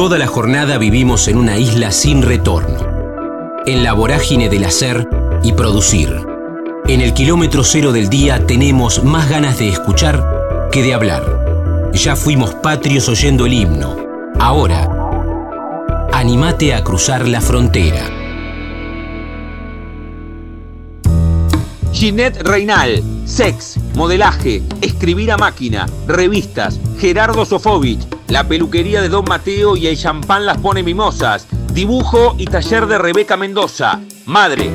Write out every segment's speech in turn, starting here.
Toda la jornada vivimos en una isla sin retorno, en la vorágine del hacer y producir. En el kilómetro cero del día tenemos más ganas de escuchar que de hablar. Ya fuimos patrios oyendo el himno. Ahora, animate a cruzar la frontera. Ginette Reinal, sex, modelaje, escribir a máquina, revistas, Gerardo Sofovich, la peluquería de Don Mateo y el champán las pone mimosas, dibujo y taller de Rebeca Mendoza, madre.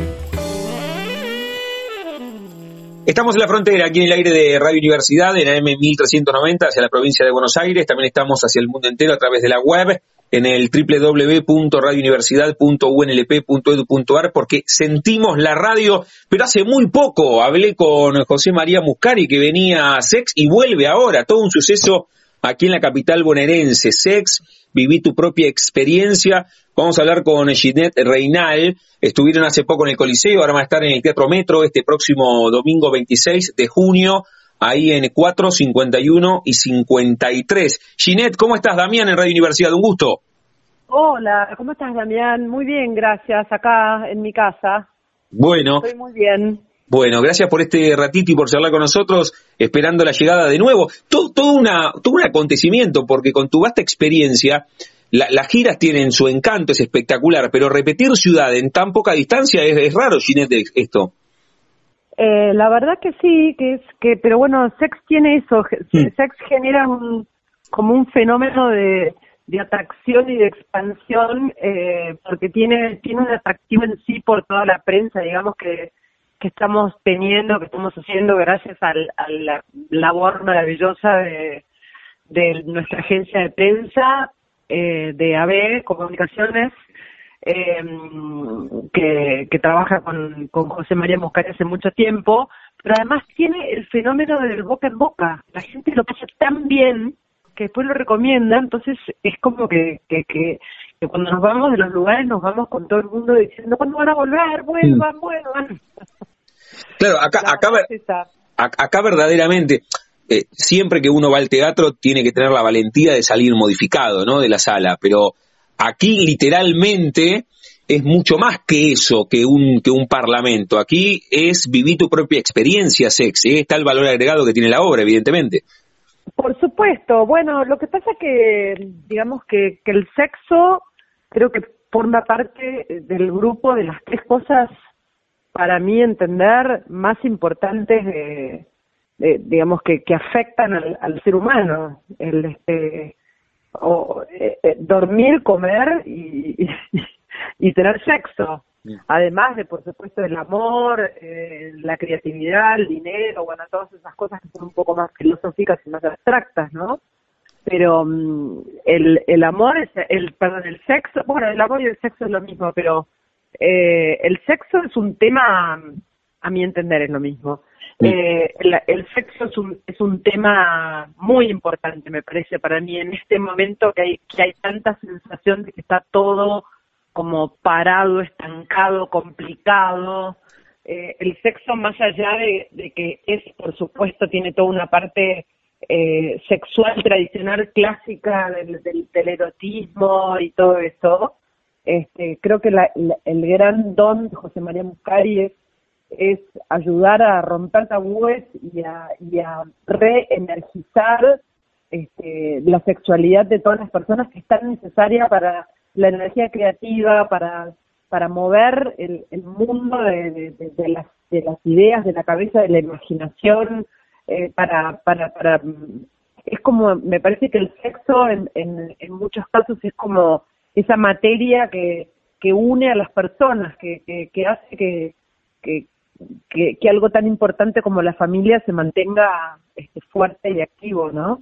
Estamos en la frontera, aquí en el aire de Radio Universidad, en AM 1390, hacia la provincia de Buenos Aires. También estamos hacia el mundo entero a través de la web en el www.radiouniversidad.unlp.edu.ar porque sentimos la radio, pero hace muy poco hablé con José María Muscari que venía a Sex y vuelve ahora, todo un suceso aquí en la capital bonaerense. Sex, viví tu propia experiencia. Vamos a hablar con Ginette Reinal. Estuvieron hace poco en el Coliseo, ahora van a estar en el Teatro Metro este próximo domingo 26 de junio ahí en 4, 51 y 53. Ginette, ¿cómo estás, Damián, en Radio Universidad? Un gusto. Hola, ¿cómo estás, Damián? Muy bien, gracias. Acá en mi casa. Bueno. Estoy muy bien. Bueno, gracias por este ratito y por charlar con nosotros, esperando la llegada de nuevo. Todo, todo, una, todo un acontecimiento, porque con tu vasta experiencia, las giras tienen su encanto, es espectacular, pero repetir ciudad en tan poca distancia es, es raro, Ginette, esto. Eh, la verdad que sí, que es que, pero bueno, Sex tiene eso, Sex genera un, como un fenómeno de, de atracción y de expansión, eh, porque tiene, tiene un atractivo en sí por toda la prensa, digamos que, que estamos teniendo, que estamos haciendo gracias al, a la labor maravillosa de, de nuestra agencia de prensa, eh, de AB Comunicaciones, eh, que, que, trabaja con, con José María Moscari hace mucho tiempo, pero además tiene el fenómeno del boca en boca. La gente lo pasa tan bien que después lo recomienda, entonces es como que, que, que, cuando nos vamos de los lugares nos vamos con todo el mundo diciendo, ¿cuándo van a volver? Vuelvan, vuelvan. Claro, acá, acá, acá verdaderamente, eh, siempre que uno va al teatro tiene que tener la valentía de salir modificado, ¿no? De la sala, pero Aquí literalmente es mucho más que eso, que un, que un parlamento. Aquí es vivir tu propia experiencia, Sex. ¿eh? Está el valor agregado que tiene la obra, evidentemente. Por supuesto. Bueno, lo que pasa que, digamos que, que el sexo creo que forma parte del grupo de las tres cosas, para mí entender, más importantes de, digamos, que, que afectan al, al ser humano. El, este, o eh, eh, dormir, comer y, y, tener sexo. Además de, por supuesto, el amor, eh, la creatividad, el dinero, bueno, todas esas cosas que son un poco más filosóficas y más abstractas, ¿no? Pero mm, el, el amor, es, el, perdón, el sexo, bueno, el amor y el sexo es lo mismo, pero eh, el sexo es un tema, a mi entender, es lo mismo. Eh, el, sexo es un, es un tema muy importante, me parece, para mí en este momento que hay, que hay tanta sensación de que está todo como parado, estancado, complicado. Eh, el sexo, más allá de, que es, por supuesto, tiene toda una parte eh, sexual tradicional clásica del, del, erotismo y todo eso, este, creo que el gran don de José María Muscari es ayudar a romper tabúes y a, y a reenergizar este, la sexualidad de todas las personas que es tan necesaria para la energía creativa, para, para mover el, el mundo de, de, las, de las ideas, de la cabeza, de la imaginación, eh, para, para, para, es como, me parece que el sexo en, en, en muchos casos es como esa materia que, que une a las personas, que, que, que hace que, que, que, algo tan importante como la familia se mantenga este, fuerte y activo, ¿no?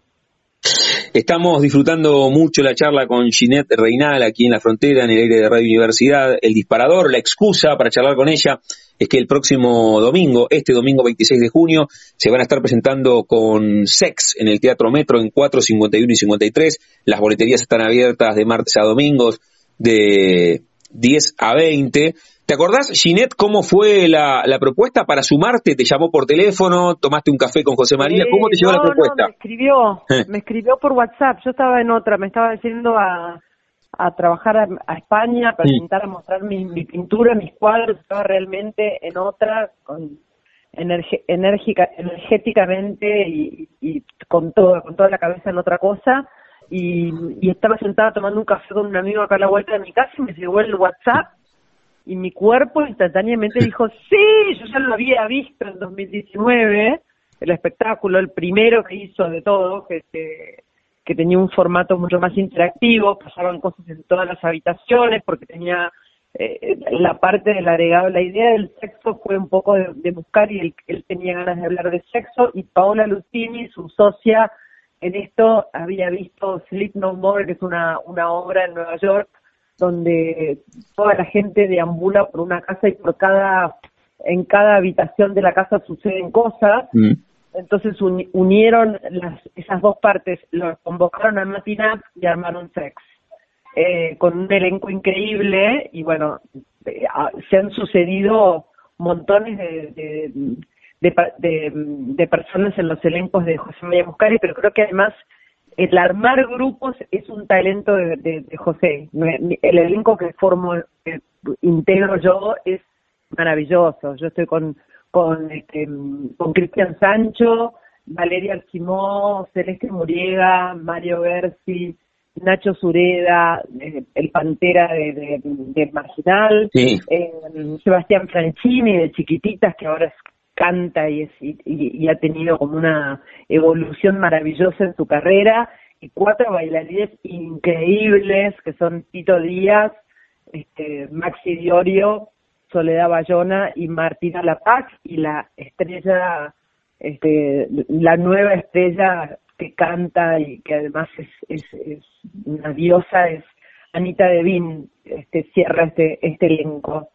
Estamos disfrutando mucho la charla con Ginette Reinal aquí en la frontera, en el aire de Radio Universidad. El disparador, la excusa para charlar con ella es que el próximo domingo, este domingo 26 de junio, se van a estar presentando con Sex en el Teatro Metro en 4, 51 y 53. Las boleterías están abiertas de martes a domingos de 10 a 20. ¿Te acordás, Ginette, cómo fue la, la, propuesta para sumarte? ¿Te llamó por teléfono? ¿Tomaste un café con José María? ¿Cómo te llegó la propuesta? No, me escribió, me escribió por WhatsApp. Yo estaba en otra, me estaba diciendo a, a trabajar a, España, a presentar, a mostrar mi, mi, pintura, mis cuadros, estaba realmente en otra, con enérgica, energéticamente y, y, con todo, con toda la cabeza en otra cosa. Y, y estaba sentada tomando un café con un amigo acá a la vuelta de mi casa y me llegó el WhatsApp y mi cuerpo instantáneamente dijo, sí, yo ya lo había visto en 2019, el espectáculo, el primero que hizo de todo, que, que tenía un formato mucho más interactivo, pasaban cosas en todas las habitaciones porque tenía eh, la parte del agregado, la idea del sexo fue un poco de, buscar y él, él, tenía ganas de hablar de sexo y Paola Lucini, su socia en esto, había visto Sleep No More, que es una, una obra en Nueva York donde toda la gente deambula por una casa y por cada en cada habitación de la casa suceden cosas. Mm. Entonces unieron las, esas dos partes, lo convocaron a Matinap y armaron Sex. Eh, con un elenco increíble y bueno, eh, se han sucedido montones de, de, de, personas en los elencos de José María Muscari, pero creo que además el armar grupos es un talento de, José. El elenco que formo, que integro yo, es maravilloso. Yo estoy con con este, con Cristian Sancho, Valeria Archimó, Celeste Muriega, Mario Bersi, Nacho Sureda, eh, el Pantera de, de, Marginal, eh, Sebastián Franchini de Chiquititas, que ahora canta y, es, y, ha tenido como una evolución maravillosa en su carrera, y cuatro bailarines increíbles que son Tito Díaz, este, Maxi Diorio, Soledad Bayona y Martina La Paz y la estrella, este, la nueva estrella que canta y que además es, es, una diosa es Anita Devin, este, cierra este, este elenco.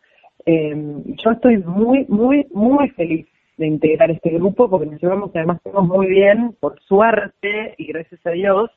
Em, yo estoy muy, muy, muy feliz de integrar este grupo porque nos llevamos además todos muy bien, por suerte y gracias a Dios.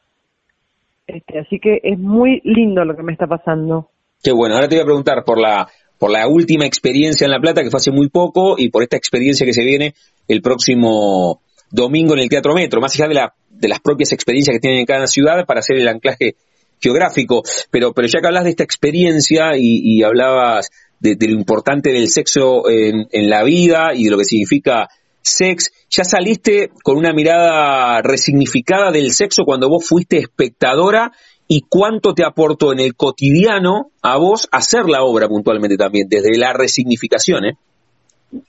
Este, así que es muy lindo lo que me está pasando. Qué bueno, ahora te voy a preguntar por la por la última experiencia en La Plata, que fue hace muy poco, y por esta experiencia que se viene el próximo domingo en el Teatro Metro, más allá de, la, de las propias experiencias que tienen en cada ciudad para hacer el anclaje geográfico. Pero, pero ya que hablas de esta experiencia y, hablabas de, lo importante del sexo en, la vida y de lo que significa sex, ya saliste con una mirada resignificada del sexo cuando vos fuiste espectadora y cuánto te aportó en el cotidiano a vos hacer la obra puntualmente también, desde la resignificación, ¿eh?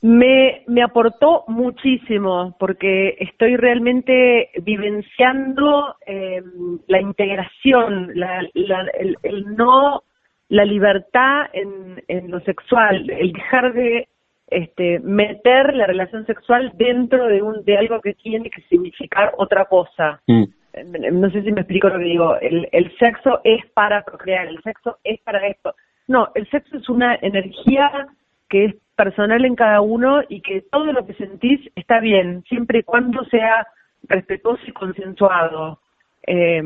Me, me aportó muchísimo porque estoy realmente vivenciando em, la integración, el, no, la libertad en, en lo sexual, el dejar de este, meter la relación sexual dentro de un de algo que tiene que significar otra cosa. Mm no sé si me explico lo que digo, el, el sexo es para procrear, el sexo es para esto. No, el sexo es una energía que es personal en cada uno y que todo lo que sentís está bien, siempre y cuando sea respetuoso y consensuado. Eh,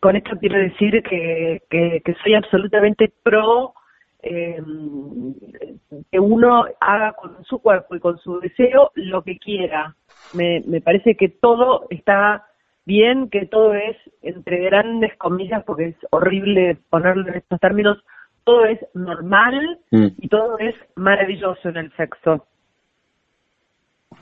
con esto quiero decir que, que, que soy absolutamente pro eh, que uno haga con su cuerpo y con su deseo lo que quiera. Me, me parece que todo está bien que todo es, entre grandes comillas, porque es horrible ponerlo en estos términos, todo es normal mm. y todo es maravilloso en el sexo.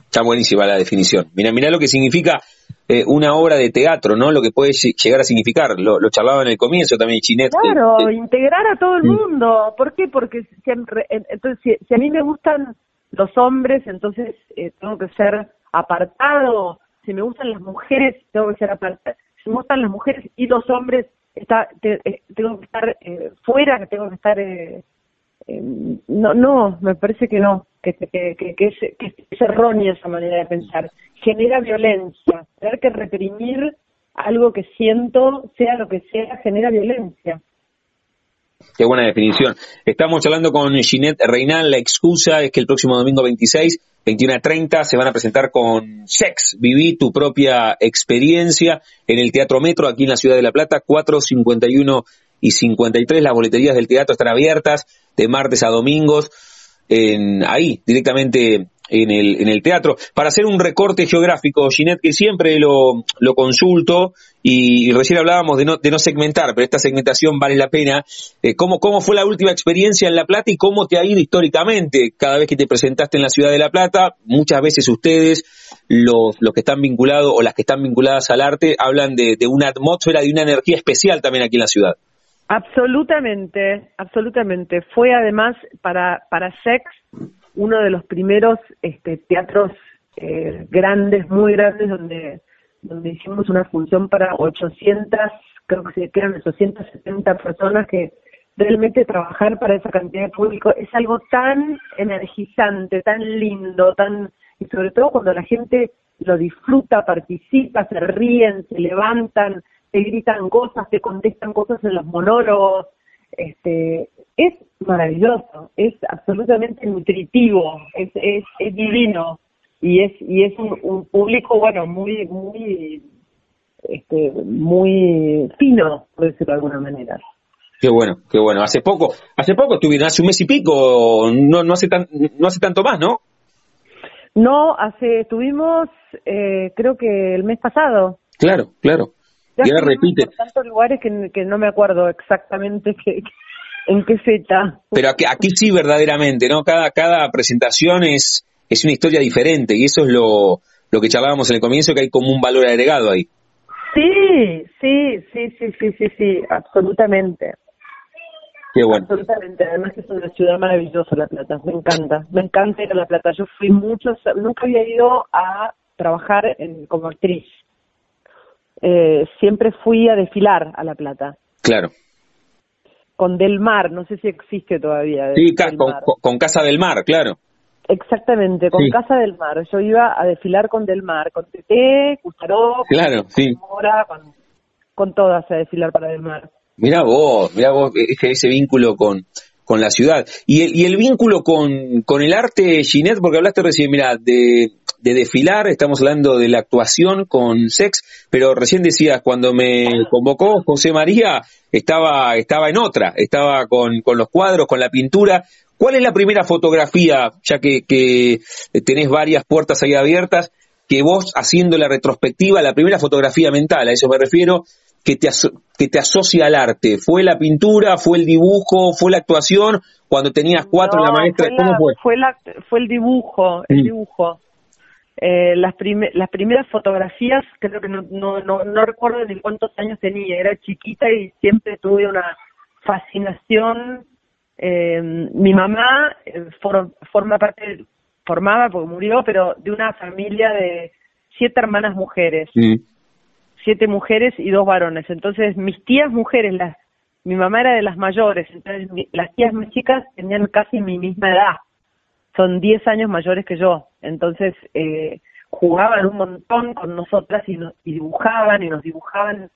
Está buenísima la definición. Mira, mira lo que significa eh, una obra de teatro, ¿no? Lo que puede llegar a significar. Lo, charlaba en el comienzo también Chinet. Claro, integrar a todo el mm. mundo. ¿Por qué? Porque siempre, entonces, si, a mí me gustan los hombres, entonces eh, tengo que ser apartado si me gustan las mujeres, tengo que ser aparte. Si me gustan las mujeres y los hombres, está, eh, tengo que estar eh, fuera, tengo que estar... Eh, no, no, me parece que no, que, que, que, es, errónea esa manera de pensar. Genera violencia. Tener que reprimir algo que siento, sea lo que sea, genera violencia. Qué buena definición. Estamos hablando con Ginette Reinal. La excusa es que el próximo domingo 26, 21 a 30, se van a presentar con Sex. Viví tu propia experiencia en el Teatro Metro, aquí en la ciudad de La Plata, 4, 51 y 53. Las boleterías del teatro están abiertas de martes a domingos. En, ahí, directamente en el, en el teatro. Para hacer un recorte geográfico, Ginette, que siempre lo, lo consulto, y, recién hablábamos de no, de no segmentar, pero esta segmentación vale la pena. Eh, ¿cómo, ¿Cómo fue la última experiencia en La Plata y cómo te ha ido históricamente cada vez que te presentaste en la ciudad de La Plata? Muchas veces ustedes, los, los que están vinculados o las que están vinculadas al arte, hablan de, de una atmósfera, de una energía especial también aquí en la ciudad. Absolutamente, absolutamente. Fue además para, para Sex uno de los primeros este, teatros eh, grandes, muy grandes, donde, donde hicimos una función para 800, creo que eran 870 personas que realmente trabajar para esa cantidad de público es algo tan energizante, tan lindo, tan y sobre todo cuando la gente lo disfruta, participa, se ríen, se levantan, te gritan cosas, te contestan cosas en los monólogos, este, es maravilloso, es absolutamente nutritivo, es, es, es divino. Y es y es un, público bueno muy muy este muy fino por decirlo de alguna manera. Qué bueno qué bueno. Hace poco hace poco estuvieron hace un mes y pico no no hace tan no hace tanto más no no hace estuvimos eh, creo que el mes pasado. Claro claro y ahora repite tantos lugares que, que no me acuerdo exactamente que en qué fecha. Pero aquí, aquí sí verdaderamente, ¿no? Cada, cada presentación es, es una historia diferente y eso es lo, lo que charlábamos en el comienzo, que hay como un valor agregado ahí. Sí, sí, sí, sí, sí, sí, sí, absolutamente. Qué bueno. Absolutamente, además es una ciudad maravillosa La Plata, me encanta, me encanta ir a La Plata. Yo fui muchos, nunca había ido a trabajar en, como actriz. Eh, siempre fui a desfilar a La Plata. Claro con Del Mar, no sé si existe todavía. Sí, con, Casa del Mar, claro. Exactamente, con Casa del Mar. Yo iba a desfilar con Del Mar, con Tete, Custaró, claro, sí. con, con todas a desfilar para Del Mar. Mira vos, mira vos ese, ese vínculo con, con la ciudad. Y el, y el vínculo con, con el arte, Ginette, porque hablaste recién, mira, de, de desfilar, estamos hablando de la actuación con sex, pero recién decías, cuando me convocó José María, estaba, estaba en otra, estaba con, los cuadros, con la pintura. ¿Cuál es la primera fotografía, ya que, que tenés varias puertas ahí abiertas, que vos haciendo la retrospectiva, la primera fotografía mental, a eso me refiero, que te, que te asocia al arte? ¿Fue la pintura, fue el dibujo, fue la actuación? Cuando tenías cuatro la maestra, ¿cómo fue? Fue, la, fue el dibujo, el mm. dibujo. Eh, las, las primeras fotografías, creo que no, no, no, recuerdo ni cuántos años tenía, era chiquita y siempre tuve una fascinación. Eh, mi mamá eh, forma parte, formaba porque murió, pero de una familia de siete hermanas mujeres, mm. Siete mujeres y dos varones. Entonces mis tías mujeres, las, mi mamá era de las mayores, entonces las tías más chicas tenían casi mi misma edad son 10 años mayores que yo, entonces eh, jugaban un montón con nosotras y, nos, y dibujaban y nos dibujaban.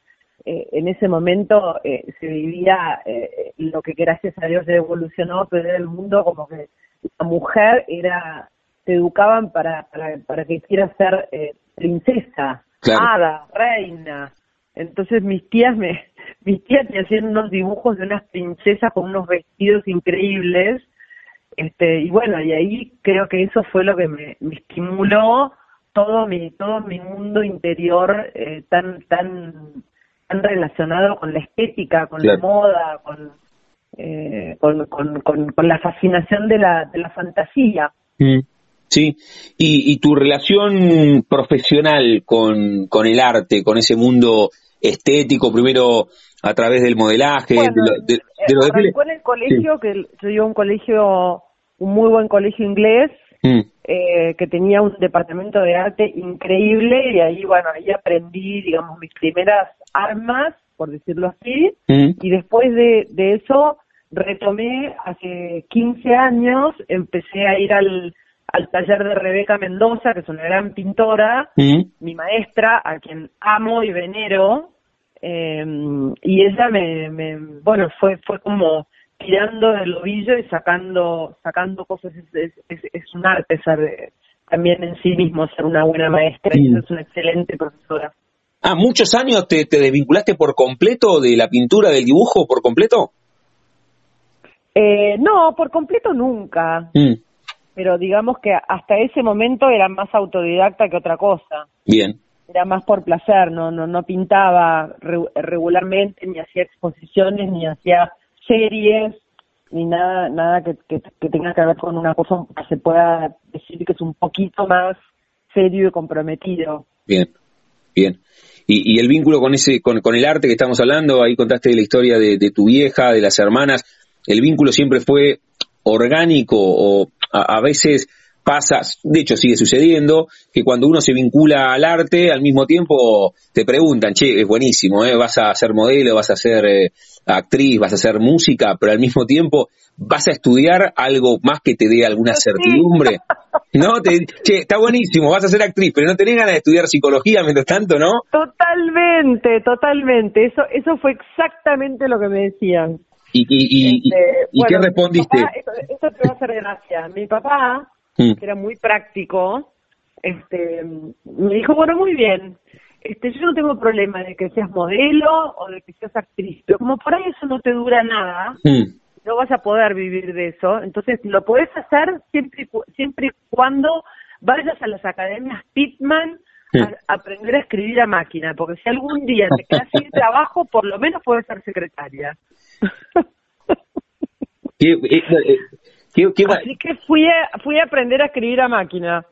Eh, en ese momento eh, se vivía eh, lo que gracias a Dios ya evolucionó, pero era el mundo como que la mujer era, te educaban para, para, para que quieras ser eh, hada, reina. Entonces mis tías me, mis tías me hacían unos dibujos de unas princesas con unos vestidos increíbles este, y bueno, y ahí creo que eso fue lo que me, estimuló todo mi todo mi mundo interior eh, tan tan tan relacionado con la estética, con la moda, con, eh, con, con, la fascinación de la, de la fantasía. Mm, sí, y, y tu relación profesional con, con el arte, con ese mundo estético, primero a través del modelaje, de, de, de, en el colegio, que yo iba a un colegio un muy buen colegio inglés mm. eh, que tenía un departamento de arte increíble y ahí, bueno, ahí aprendí, digamos, mis primeras armas, por decirlo así, mm. y después de, de eso retomé hace 15 años, empecé a ir al, al taller de Rebeca Mendoza, que es una gran pintora, mi maestra, a quien amo y venero, eh, y ella me, me, bueno, fue, fue como tirando del ovillo y sacando sacando cosas. Es, es, un arte ser también en sí mismo ser una buena maestra y es una excelente profesora. Ah muchos años te, te desvinculaste por completo de la pintura del dibujo por completo eh, no por completo nunca. Mm. Pero digamos que hasta ese momento era más autodidacta que otra cosa. Bien. Era más por placer, no no no pintaba regularmente, ni hacía exposiciones, ni hacía series, ni nada nada que, que, tenga que ver con una cosa que se pueda decir que es un poquito más serio y comprometido. Bien, bien. Y, y el vínculo con ese con, con, el arte que estamos hablando, ahí contaste la historia de, de tu vieja, de las hermanas, el vínculo siempre fue orgánico o a, veces pasa, de hecho sigue sucediendo, que cuando uno se vincula al arte, al mismo tiempo te preguntan, che, es buenísimo, ¿eh? vas a ser modelo, vas a ser eh, actriz, vas a hacer música, pero al mismo tiempo vas a estudiar algo más que te dé alguna certidumbre. ¿No? Te, che, está buenísimo, vas a ser actriz, pero no tenés ganas de estudiar psicología mientras tanto, ¿no? Totalmente, totalmente. Eso, eso fue exactamente lo que me decían. ¿Y, y, y, este, qué respondiste? esto, te va a hacer gracia. Mi papá, mm. que era muy práctico, este, me dijo, bueno, muy bien, este, yo no tengo problema de que seas modelo o de que seas actriz, pero como por ahí eso no te dura nada, mm. no vas a poder vivir de eso, entonces lo puedes hacer siempre, siempre y cuando vayas a las academias Pitman mm. a, aprender a escribir a máquina, porque si algún día te quedas sin trabajo, por lo menos puedes ser secretaria. ¿Qué, eh, eh, Así que fui a, fui a aprender a escribir a máquina.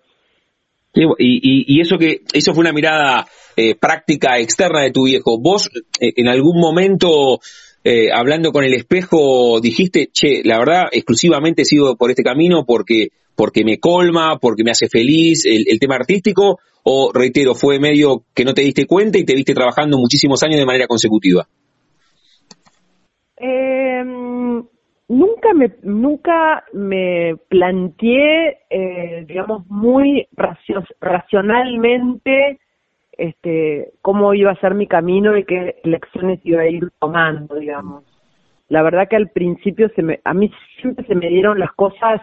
Y, y, eso que eso fue una mirada eh, práctica externa de tu viejo. Vos en algún momento hablando con el espejo dijiste, che, la verdad exclusivamente sigo por este camino porque porque me colma, porque me hace feliz el, el tema artístico o reitero fue medio que no te diste cuenta y te viste trabajando muchísimos años de manera consecutiva. Eh, nunca me nunca me planteé, eh, digamos, muy racionalmente este, cómo iba a ser mi camino y qué lecciones iba a ir tomando, digamos. La verdad que al principio se me, a mí siempre se me dieron las cosas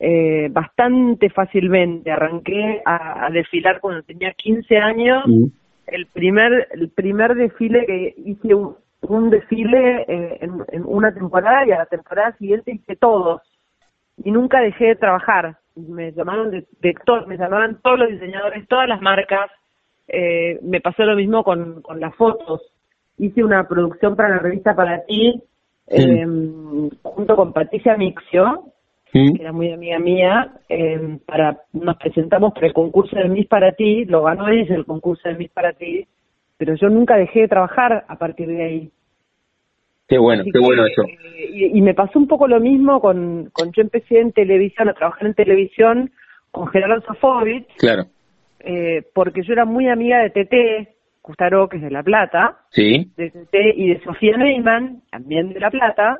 eh, bastante fácilmente. Arranqué a, desfilar cuando tenía 15 años. Mm. El primer el primer desfile que hice un, un desfile eh, en, una temporada y a la temporada siguiente hice todos y nunca dejé de trabajar. Me llamaron de, de me llamaban todos los diseñadores, todas las marcas. Eh, me pasó lo mismo con, con las fotos. Hice una producción para la revista Para Ti eh, junto con Patricia Mixio, que era muy amiga mía. Eh, para Nos presentamos para el concurso de Miss Para Ti, lo ganó ella el concurso de Miss Para Ti pero yo nunca dejé de trabajar a partir de ahí. Qué bueno, qué bueno eso. Eh, y, me pasó un poco lo mismo con, con yo empecé en televisión, a trabajar en televisión con Gerardo Sofovich. Claro. Eh, porque yo era muy amiga de Tete Custaro, que es de La Plata. Sí. De Tete y de Sofía Neyman, también de La Plata.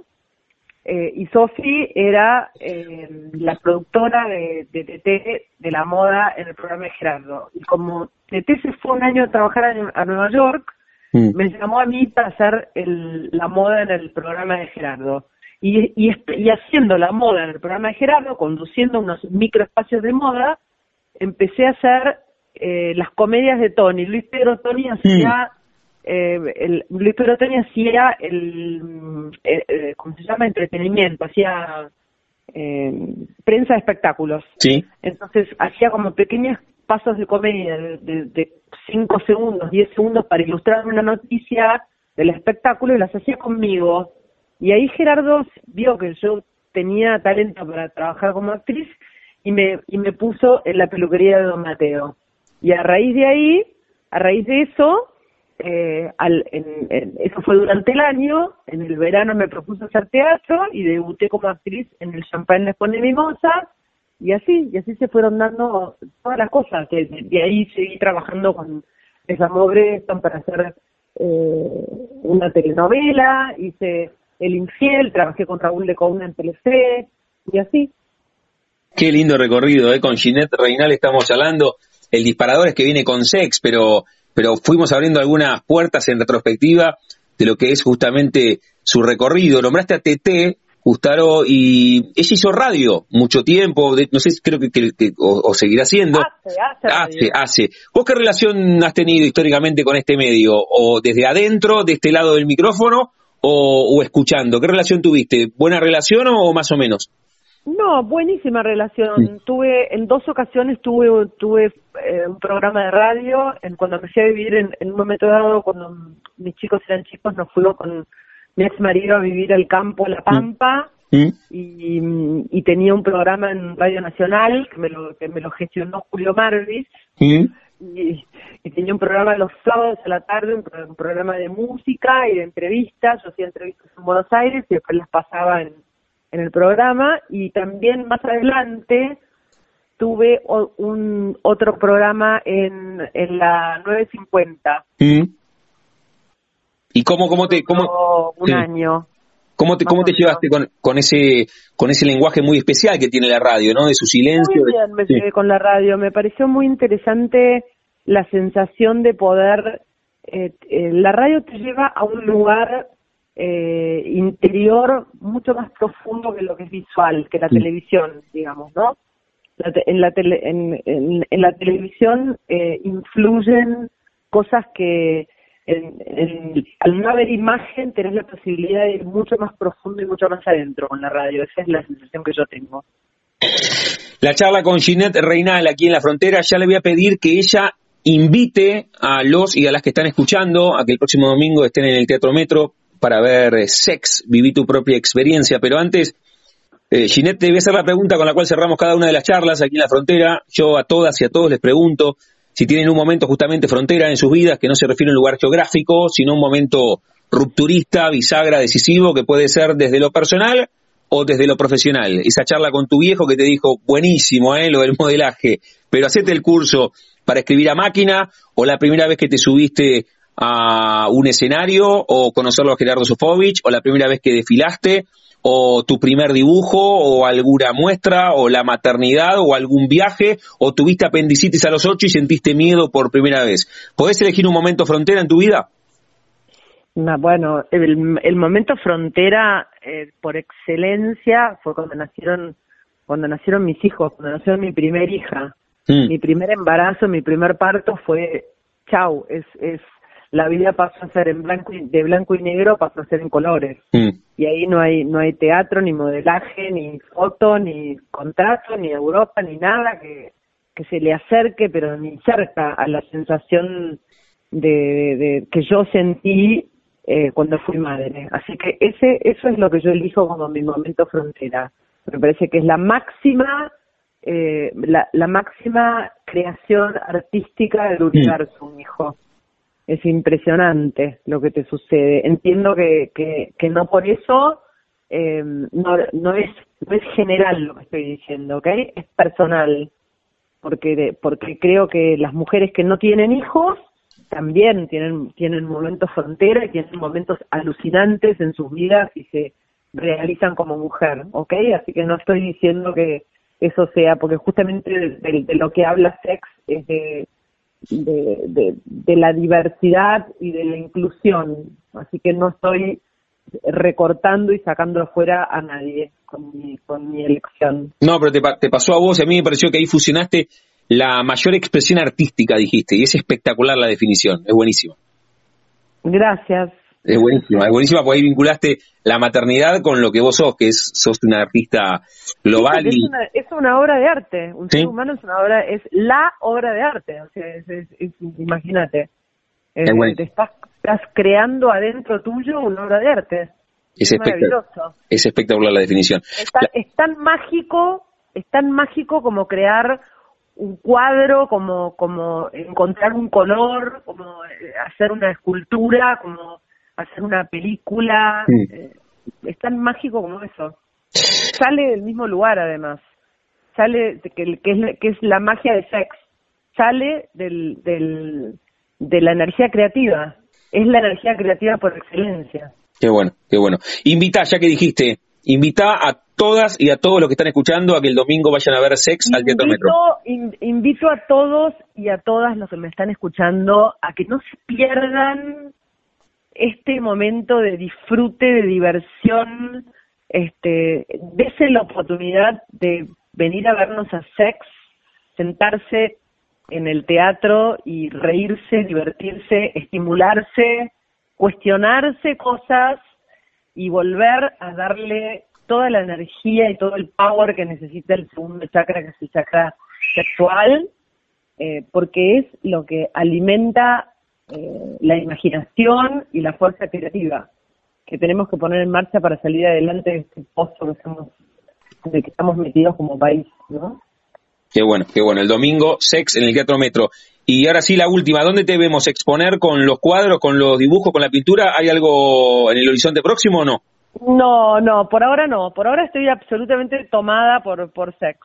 Eh, y Sofi era eh, la productora de, de TT de la moda en el programa de Gerardo. Y como TT se fue un año a trabajar a, Nueva York, mm. me llamó a mí para hacer el, la moda en el programa de Gerardo. Y, y, y, haciendo la moda en el programa de Gerardo, conduciendo unos microespacios de moda, empecé a hacer eh, las comedias de Tony. Luis Pedro Tony hacía eh, el, Luis Perotoni hacía el, eh, eh, ¿cómo se llama? Entretenimiento, hacía eh, prensa de espectáculos. Sí. Entonces hacía como pequeños pasos de comedia de 5 segundos, 10 segundos para ilustrar una noticia del espectáculo y las hacía conmigo. Y ahí Gerardo vio que yo tenía talento para trabajar como actriz y me, y me puso en la peluquería de Don Mateo. Y a raíz de ahí, a raíz de eso, eh, al, en, eso fue durante el año, en el verano me propuse hacer teatro y debuté como actriz en el Champagne Pone Mimosa y así, y así se fueron dando todas las cosas, que de, ahí seguí trabajando con esa Breston para hacer eh, una telenovela, hice El Infiel, trabajé con Raúl de Couna en Telefe y así. Qué lindo recorrido, ¿eh? con Ginette Reinal estamos hablando, el disparador es que viene con sex, pero pero fuimos abriendo algunas puertas en retrospectiva de lo que es justamente su recorrido. Nombraste a TT, Justaro, y ella hizo radio mucho tiempo, no sé, creo que, o, seguirá haciendo. Hace, hace, hace, ¿Vos qué relación has tenido históricamente con este medio? ¿O desde adentro, de este lado del micrófono, o, o escuchando? ¿Qué relación tuviste? ¿Buena relación o más o menos? No, buenísima relación. Tuve, en dos ocasiones tuve, tuve eh, un programa de radio, en, cuando empecé a vivir en, en, un momento dado, cuando mis chicos eran chicos, nos fuimos con mi ex marido a vivir al campo, La Pampa, ¿Mm? y, y, tenía un programa en Radio Nacional que me lo, que me lo gestionó Julio Marvis. ¿Mm? Y, y, tenía un programa los sábados a la tarde, un, programa de música y de entrevistas. Yo hacía entrevistas en Buenos Aires y después las pasaba en, en el programa. Y también más adelante tuve un otro programa en, en la 950. ¿Mm? ¿Y cómo, cómo te... Cómo, un año. ¿Cómo te, cómo te llevaste con, con, ese, con ese lenguaje muy especial que tiene la radio, ¿no? De su silencio. Muy bien, me llevé con la radio. Me pareció muy interesante la sensación de poder. Eh, eh, la radio te lleva a un lugar eh, interior mucho más profundo que lo que es visual, que la televisión, digamos, ¿no? en, la en, en, la televisión influyen cosas que al no haber imagen tenés la posibilidad de ir mucho más profundo y mucho más adentro con la radio. Esa es la sensación que yo tengo. La charla con Ginette Reinal aquí en la frontera, ya le voy a pedir que ella invite a los y a las que están escuchando a que el próximo domingo estén en el Teatro Metro para ver eh, Sex, viví tu propia experiencia. Pero antes, eh, Ginette, te voy a hacer la pregunta con la cual cerramos cada una de las charlas aquí en la frontera. Yo a todas y a todos les pregunto, si tienen un momento justamente frontera en sus vidas, que no se refiere a un lugar geográfico, sino un momento rupturista, bisagra, decisivo, que puede ser desde lo personal o desde lo profesional. Esa charla con tu viejo que te dijo, buenísimo, ¿eh? lo del modelaje, pero hacete el curso para escribir a máquina o la primera vez que te subiste a un escenario o conocerlo a Gerardo Sofovich o la primera vez que desfilaste o tu primer dibujo o alguna muestra o la maternidad o algún viaje o tuviste apendicitis a los ocho y sentiste miedo por primera vez. ¿Podés elegir un momento frontera en tu vida? bueno, el, momento frontera eh, por excelencia fue cuando nacieron cuando nacieron mis hijos, cuando nació mi primer hija. Mm. Mi primer embarazo, mi primer parto fue chau, es es la vida pasó a ser en blanco y, de blanco y negro pasó a ser en colores mm. y ahí no hay no hay teatro ni modelaje ni foto ni contrato ni Europa ni nada que que se le acerque pero ni cerca a la sensación de, que yo sentí eh, cuando fui madre así que ese eso es lo que yo elijo como mi momento frontera me parece que es la máxima eh, la, la máxima creación artística del mm. universo un hijo es impresionante lo que te sucede. Entiendo que, que, no por eso eh, no, no, es, no es general lo que estoy diciendo, ¿ok? Es personal, porque, porque creo que las mujeres que no tienen hijos también tienen, tienen momentos frontera y tienen momentos alucinantes en sus vidas y se realizan como mujer, ¿ok? Así que no estoy diciendo que eso sea, porque justamente de, de lo que habla Sex es de de, de, la diversidad y de la inclusión. Así que no estoy recortando y sacando afuera a nadie con mi, con mi elección. No, pero te, te pasó a vos y a mí me pareció que ahí fusionaste la mayor expresión artística, dijiste, y es espectacular la definición, es buenísimo. Gracias. Es buenísima, es buenísima porque ahí vinculaste la maternidad con lo que vos sos, que es sos una artista global. Es, una, es una obra de arte, un ser humano es una obra, es la obra de arte, o sea, imagínate, eh, estás, estás creando adentro tuyo una obra de arte. Es, maravilloso. Es espectacular la definición. es tan mágico, es tan mágico como crear un cuadro, como, como encontrar un color, como eh, hacer una escultura, como hacer una película, eh, es tan mágico como eso. Sale del mismo lugar además, sale que, que, es, que es la magia de sex, sale del, del, de la energía creativa, es la energía creativa por excelencia. Qué bueno, qué bueno. Invita, ya que dijiste, invita a todas y a todos los que están escuchando a que el domingo vayan a ver Sex al Teatro Metro. invito a todos y a todas los que me están escuchando a que no se pierdan este momento de disfrute, de diversión, este, dése la oportunidad de venir a vernos a Sex, sentarse en el teatro y reírse, divertirse, estimularse, cuestionarse cosas y volver a darle toda la energía y todo el power que necesita el segundo chakra, que es el chakra sexual, eh, porque es lo que alimenta eh, la imaginación y la fuerza creativa que tenemos que poner en marcha para salir adelante de este pozo que estamos, de que estamos metidos como país, ¿no? Qué bueno, qué bueno. El domingo, sex en el Teatro Metro. Y ahora sí, la última, ¿dónde te vemos exponer con los cuadros, con los dibujos, con la pintura? ¿Hay algo en el horizonte próximo o no? No, no, por ahora no. Por ahora estoy absolutamente tomada por, por sex.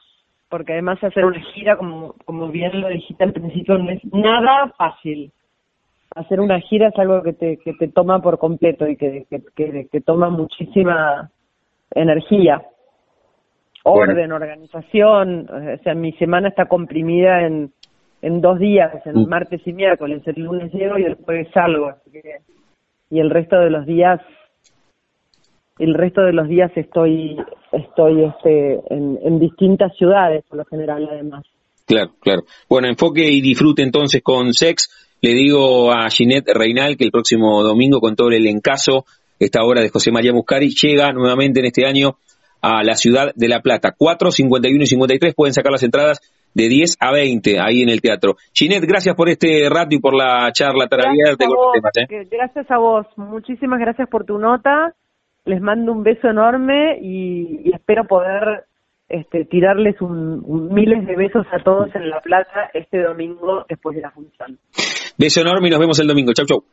Porque además hacer una gira, como, como bien lo dijiste al principio, no es nada fácil. Hacer una gira es algo que te, que te toma por completo y que, que, que toma muchísima energía orden, organización, o sea, mi semana está comprimida en, en dos días, en mm. martes y miércoles, el lunes llego y el jueves salgo, así que, y el resto de los días, el resto de los días estoy, estoy este, en, en distintas ciudades, por lo general, además. Claro, claro. Bueno, enfoque y disfrute entonces con Sex. Le digo a Ginette Reinal que el próximo domingo, con todo el encaso, esta obra de José María Muscari llega nuevamente en este año a la ciudad de La Plata. 4, 51 y 53 pueden sacar las entradas de 10 a 20 ahí en el teatro. Ginette, gracias por este rato y por la charla tan abierta. ¿eh? Gracias a vos, muchísimas gracias por tu nota. Les mando un beso enorme y, espero poder este, tirarles un, miles de besos a todos en La Plata este domingo después de la función. Beso enorme y nos vemos el domingo. Chau, chau.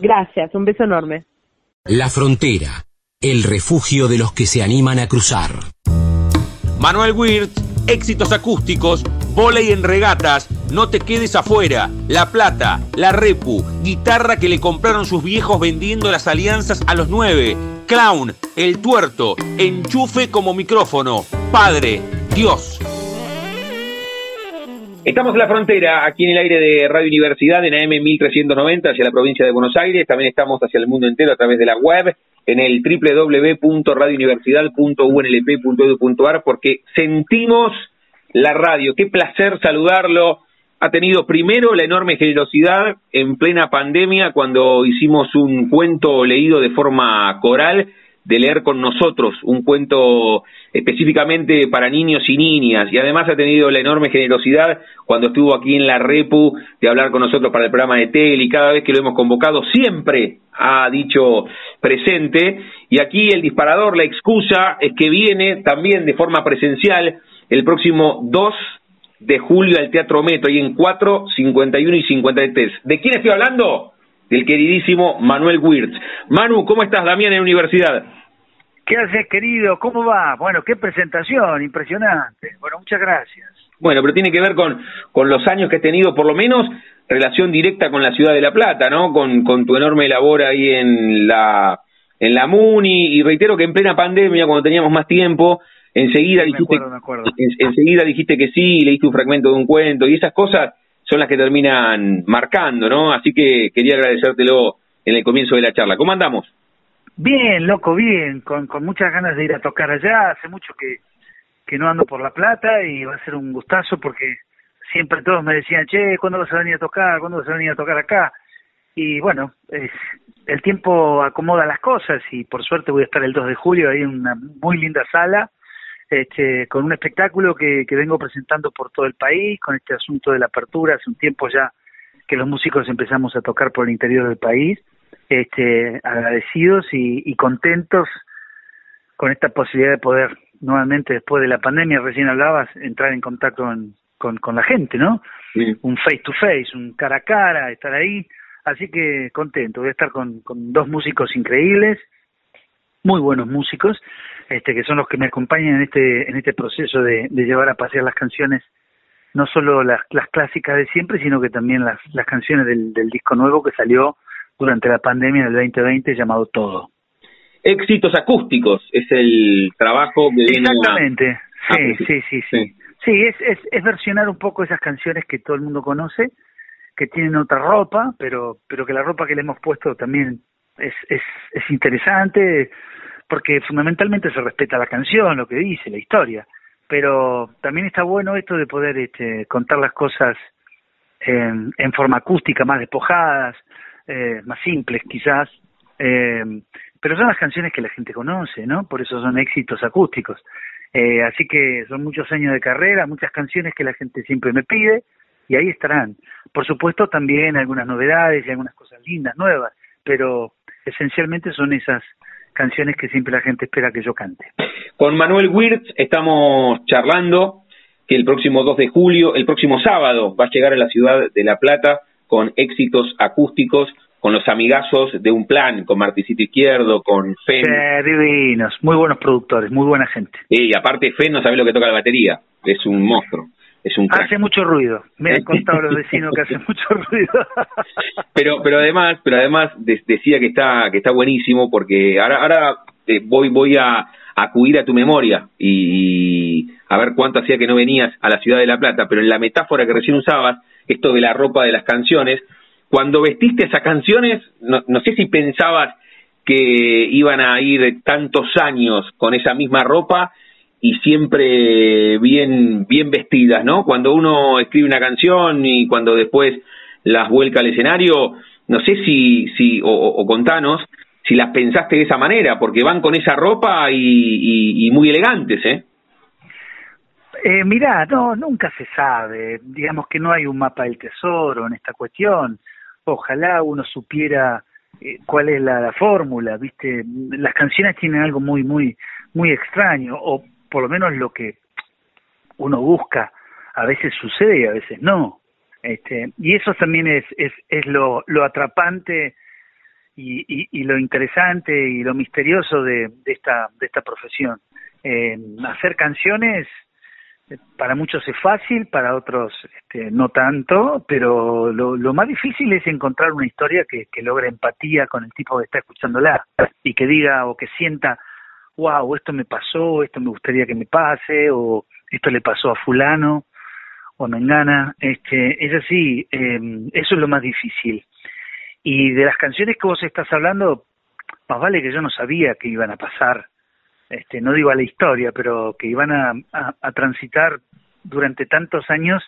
Gracias, un beso enorme. La frontera el refugio de los que se animan a cruzar. Manuel Wirtz, éxitos acústicos, volei en regatas, no te quedes afuera, La Plata, La Repu, guitarra que le compraron sus viejos vendiendo las alianzas a los nueve, Clown, El Tuerto, Enchufe como micrófono, Padre, Dios. Estamos en la frontera, aquí en el aire de Radio Universidad, en AM 1390, hacia la provincia de Buenos Aires. También estamos hacia el mundo entero a través de la web en el www.radiouniversidad.unlp.edu.ar porque sentimos la radio. Qué placer saludarlo. Ha tenido primero la enorme generosidad en plena pandemia cuando hicimos un cuento leído de forma coral de leer con nosotros un cuento específicamente para niños y niñas y además ha tenido la enorme generosidad cuando estuvo aquí en la Repu de hablar con nosotros para el programa de tele y cada vez que lo hemos convocado siempre ha dicho presente y aquí el disparador, la excusa es que viene también de forma presencial el próximo 2 de julio al Teatro Metro y en 4, 51 y 53. ¿De quién estoy hablando? Del queridísimo Manuel Wirtz. Manu, ¿cómo estás, Damián, en universidad? ¿Qué haces, querido? ¿Cómo va? Bueno, qué presentación, impresionante. Bueno, muchas gracias. Bueno, pero tiene que ver con, con los años que he tenido, por lo menos, relación directa con la ciudad de La Plata, ¿no? Con, con tu enorme labor ahí en la, en la MUNI, y reitero que en plena pandemia, cuando teníamos más tiempo, enseguida dijiste, enseguida dijiste que sí, leíste un fragmento de un cuento, y esas cosas son las que terminan marcando, ¿no? Así que quería agradecértelo en el comienzo de la charla. ¿Cómo andamos? Bien, loco, bien, con, con muchas ganas de ir a tocar allá. Hace mucho que, que no ando por La Plata y va a ser un gustazo porque siempre todos me decían, che, ¿cuándo vas a venir a tocar? ¿Cuándo vas a venir a tocar acá? Y bueno, es, el tiempo acomoda las cosas y por suerte voy a estar el 2 de julio ahí en una muy linda sala este, con un espectáculo que, que vengo presentando por todo el país, con este asunto de la apertura, hace un tiempo ya que los músicos empezamos a tocar por el interior del país este, agradecidos y, contentos con esta posibilidad de poder nuevamente después de la pandemia, recién hablabas, entrar en contacto con, con, la gente, ¿no? Un face to face, un cara a cara, estar ahí. Así que contento, voy a estar con, con dos músicos increíbles, muy buenos músicos, este, que son los que me acompañan en este, en este proceso de, de llevar a pasear las canciones, no solo las, las clásicas de siempre, sino que también las, las canciones del, del disco nuevo que salió durante la pandemia del 2020 llamado Todo. Éxitos acústicos es el trabajo que viene Exactamente, sí, sí, sí, sí, sí. es, es, es versionar un poco esas canciones que todo el mundo conoce, que tienen otra ropa, pero, pero que la ropa que le hemos puesto también es, es, es interesante, porque fundamentalmente se respeta la canción, lo que dice, la historia, pero también está bueno esto de poder este, contar las cosas en, forma acústica, más despojadas, eh, más simples quizás, eh, pero son las canciones que la gente conoce, ¿no? Por eso son éxitos acústicos. Eh, así que son muchos años de carrera, muchas canciones que la gente siempre me pide y ahí estarán. Por supuesto también algunas novedades y algunas cosas lindas, nuevas, pero esencialmente son esas canciones que siempre la gente espera que yo cante. Con Manuel Wirtz estamos charlando que el próximo 2 de julio, el próximo sábado, va a llegar a la ciudad de La Plata con éxitos acústicos, con los amigazos de un plan, con Marticito Izquierdo, con Fen. divinos, muy buenos productores, muy buena gente. Y aparte Fen no sabe lo que toca la batería, es un monstruo. Es un Hace mucho ruido. Me han contado los vecinos que hace mucho ruido. pero pero además, pero además decía que está que está buenísimo porque ahora ahora eh, voy voy a acudir a tu memoria y, a ver cuánto hacía que no venías a la ciudad de La Plata, pero en la metáfora que recién usabas, esto de la ropa de las canciones, cuando vestiste esas canciones, no, no sé si pensabas que iban a ir tantos años con esa misma ropa y siempre bien bien vestidas, ¿no? Cuando uno escribe una canción y cuando después las vuelca al escenario, no sé si si o contanos si las pensaste de esa manera, porque van con esa ropa y, muy elegantes, ¿eh? Eh, mirá, no, nunca se sabe. Digamos que no hay un mapa del tesoro en esta cuestión. Ojalá uno supiera eh, cuál es la, fórmula, ¿viste? Las canciones tienen algo muy, muy, muy extraño, o por lo menos lo que uno busca. A veces sucede y a veces no. Este, y eso también es, es, lo, lo atrapante y, lo interesante y lo misterioso de, esta, de esta profesión. Hacer canciones eh, para muchos es fácil, para otros este, no tanto, pero lo, más difícil es encontrar una historia que, que logre empatía con el tipo que está escuchándola y que diga o que sienta, wow, esto me pasó, esto me gustaría que me pase, o esto le pasó a fulano o a Mengana. Este, es así, eh, eso es lo más difícil. Y de las canciones que vos estás hablando, más vale que yo no sabía que iban a pasar, este, no digo a la historia, pero que iban a, a, transitar durante tantos años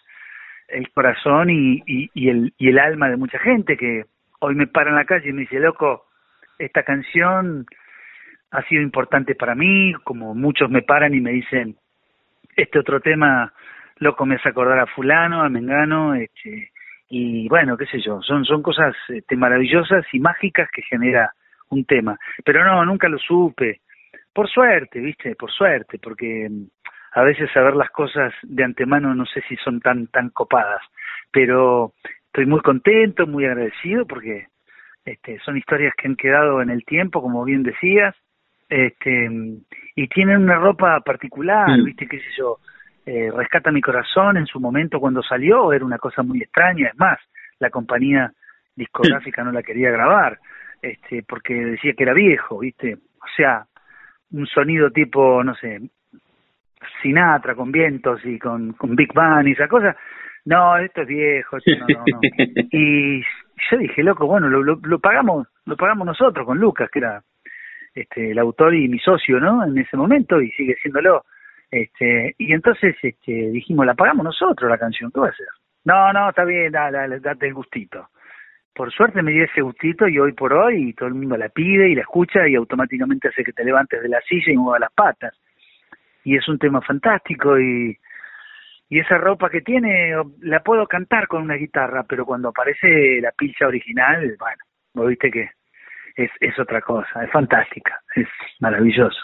el corazón y, y, el, y el alma de mucha gente que hoy me para en la calle y me dice, loco, esta canción ha sido importante para mí, como muchos me paran y me dicen, este otro tema, loco, me hace acordar a fulano, a Mengano, este, y bueno, qué sé yo, son, son cosas este, maravillosas y mágicas que genera un tema. Pero no, nunca lo supe. Por suerte, viste, por suerte, porque mm, a veces saber las cosas de antemano no sé si son tan, tan copadas. Pero estoy muy contento, muy agradecido porque este, son historias que han quedado en el tiempo, como bien decías, este, y tienen una ropa particular, viste, qué sé yo, eh, Rescata mi corazón en su momento cuando salió era una cosa muy extraña, es más, la compañía discográfica no la quería grabar, este, porque decía que era viejo, ¿viste? O sea, un sonido tipo, no sé, Sinatra con vientos y con, con Big Bang y esa cosa. No, esto es viejo, no, no, no. Y yo dije, loco, bueno, lo, lo, lo, pagamos, lo pagamos nosotros con Lucas, que era este, el autor y mi socio, ¿no? En ese momento y sigue siéndolo. Este, y entonces este, dijimos, la pagamos nosotros la canción, ¿qué va a hacer? No, no, está bien, dale, date el gustito. Por suerte me dio ese gustito y hoy por hoy todo el mundo la pide y la escucha y automáticamente hace que te levantes de la silla y muevas las patas. Y es un tema fantástico y, y esa ropa que tiene la puedo cantar con una guitarra, pero cuando aparece la pilcha original, bueno, viste que es, es otra cosa, es fantástica, es maravilloso.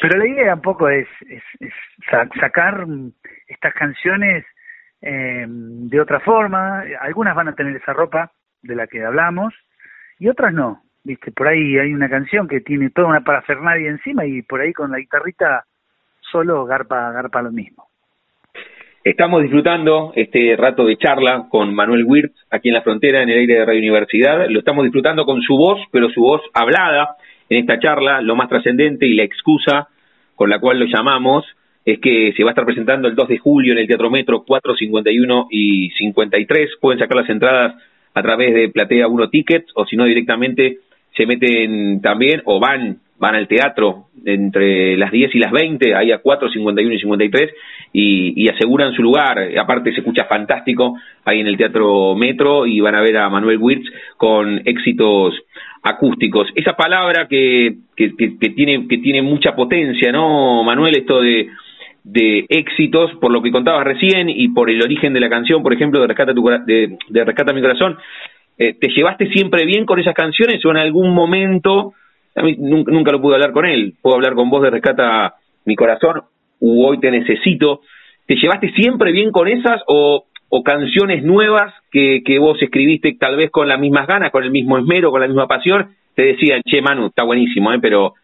Pero la idea un poco es, es, sacar estas canciones eh, de otra forma. Algunas van a tener esa ropa de la que hablamos y otras no. Viste, por ahí hay una canción que tiene toda una parafernalia encima y por ahí con la guitarrita solo garpa, garpa lo mismo. Estamos disfrutando este rato de charla con Manuel Wirtz aquí en la frontera, en el aire de Radio Universidad. Lo estamos disfrutando con su voz, pero su voz hablada en esta charla. Lo más trascendente y la excusa con la cual lo llamamos es que se va a estar presentando el 2 de julio en el Teatro Metro 4, 51 y 53. Pueden sacar las entradas a través de Platea 1 Tickets o si no directamente se meten también o van van al teatro entre las 10 y las 20, ahí a 4, 51 y 53, y, y aseguran su lugar. Aparte se escucha fantástico ahí en el Teatro Metro y van a ver a Manuel Wirtz con éxitos acústicos. Esa palabra que, que, que, tiene, que tiene mucha potencia, ¿no, Manuel? Esto de, de éxitos, por lo que contabas recién y por el origen de la canción, por ejemplo, de Rescata, tu, de, de Rescata mi corazón. Eh, ¿Te llevaste siempre bien con esas canciones o en algún momento, a nunca, lo pude hablar con él, puedo hablar con vos de Rescata mi corazón, u hoy te necesito, ¿te llevaste siempre bien con esas o canciones nuevas que, vos escribiste tal vez con las mismas ganas, con el mismo esmero, con la misma pasión, te decían, che, Manu, está buenísimo, ¿eh? pero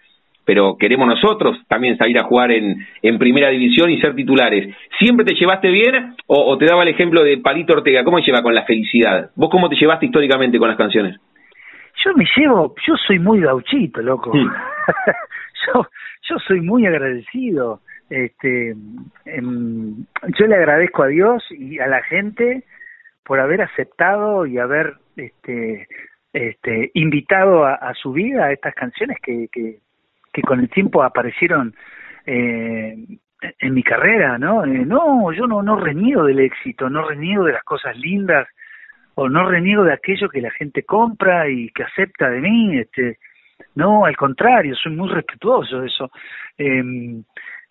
pero queremos nosotros también salir a jugar en, en primera división y ser titulares. ¿Siempre te llevaste bien o, te daba el ejemplo de Palito Ortega? ¿Cómo lleva con la felicidad? ¿Vos cómo te llevaste históricamente con las canciones? Yo me llevo, yo soy muy gauchito, loco. yo, yo soy muy agradecido este, em, yo le agradezco a Dios y a la gente por haber aceptado y haber este, este, invitado a, su vida a estas canciones que, que, que con el tiempo aparecieron eh, en mi carrera, ¿no? Eh, no, yo no, no reniego del éxito, no reniego de las cosas lindas o no reniego de aquello que la gente compra y que acepta de mí, este, no, al contrario, soy muy respetuoso de eso. Eh,